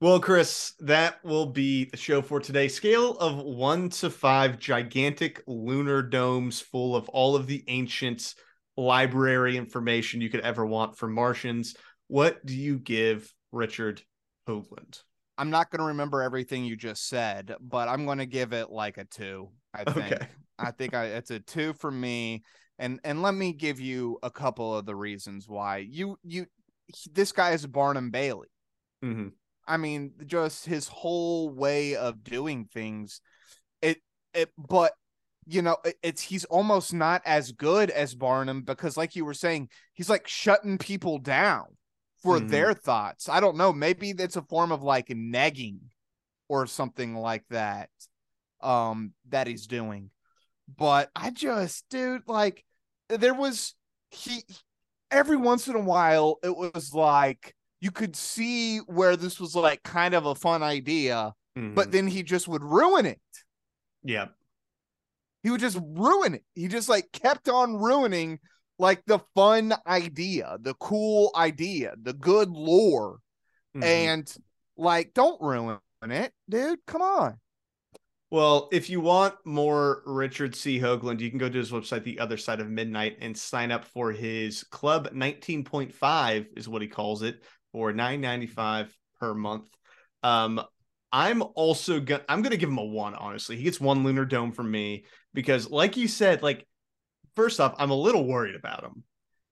Well, Chris, that will be the show for today. Scale of one to five gigantic lunar domes full of all of the ancient library information you could ever want from Martians. What do you give Richard Hoagland? I'm not going to remember everything you just said, but I'm going to give it like a two. I think. Okay. *laughs* I think I, it's a two for me, and and let me give you a couple of the reasons why you you he- this guy is Barnum Bailey. Mm-hmm. I mean, just his whole way of doing things. It it but you know, it, it's he's almost not as good as Barnum because like you were saying, he's like shutting people down for Mhm. their thoughts. I don't know, maybe it's a form of like negging or something like that um that he's doing. But I just dude like there was he every once in a while it was like you could see where this was like kind of a fun idea, but then he just would ruin it. Mm-hmm. yeah, He would just ruin it. He just like kept on ruining like the fun idea, the cool idea, the good lore. Mhm. And like, don't ruin it, dude. Come on. Well, if you want more Richard C. Hoagland, you can go to his website, The Other Side of Midnight, and sign up for his Club 19.5 is what he calls it for 9.95 per month. Um, I'm also gonna I'm gonna give him a one. Honestly, he gets one lunar dome from me because, like you said, like first off, I'm a little worried about him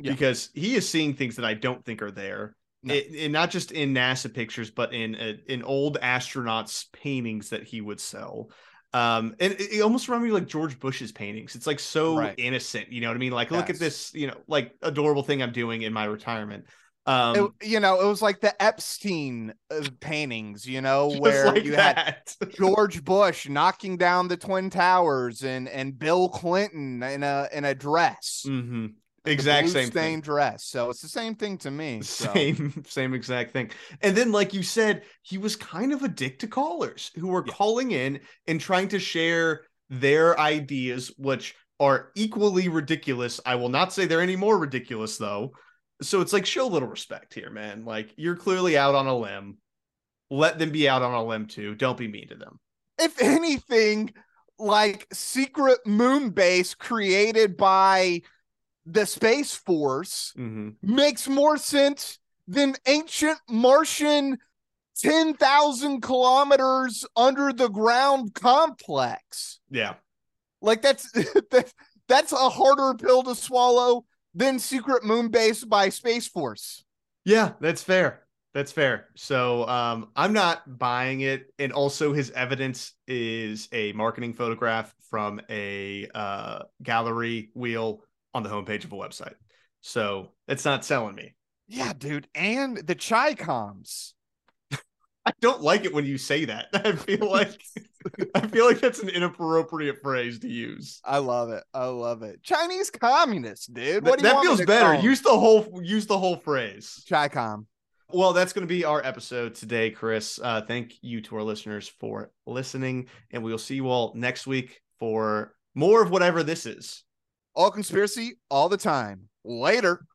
Yeah. because he is seeing things that I don't think are there. No. It, and not just in NASA pictures, but in uh, in old astronauts paintings that he would sell. Um, and it, it almost reminded me of, like George Bush's paintings. It's like so Right. innocent, you know what I mean? Like, look at this, you know, like adorable thing I'm doing in my retirement. Um, It- you know, it was like the Epstein paintings, you know, *laughs* where like you had. *laughs* George Bush knocking down the twin towers and and Bill Clinton in a in a dress. hmm the Exact same thing. stained dress. So it's the same thing to me. so. Same, *laughs* same exact thing. And then, like you said, he was kind of a dick to callers who were Yeah. calling in and trying to share their ideas, which are equally ridiculous. I will not say they're any more ridiculous, though. So it's like, show a little respect here, man. Like, you're clearly out on a limb. Let them be out on a limb too. Don't be mean to them. If anything, like secret moon base created by the Space Force hmm makes more sense than ancient Martian 10,000 kilometers under the ground complex. Yeah. Like that's *laughs* that's that's a harder pill to swallow than secret moon base by Space Force. Yeah, that's fair. That's fair. So um, I'm not buying it. And also, his evidence is a marketing photograph from a uh, gallery wheel on the homepage of a website. So it's not selling me. Yeah, dude, and the Chi-Coms. I don't like it when you say that. *laughs* I feel like I feel like that's an inappropriate phrase to use. I love it. I love it. Chinese communists, dude. Th- What do you that feels to better. Use the whole use the whole phrase. Chi-Com. Well, that's going to be our episode today, Chris. Uh, thank you to our listeners for listening, and we will see you all next week for more of whatever this is. All conspiracy all the time. Later.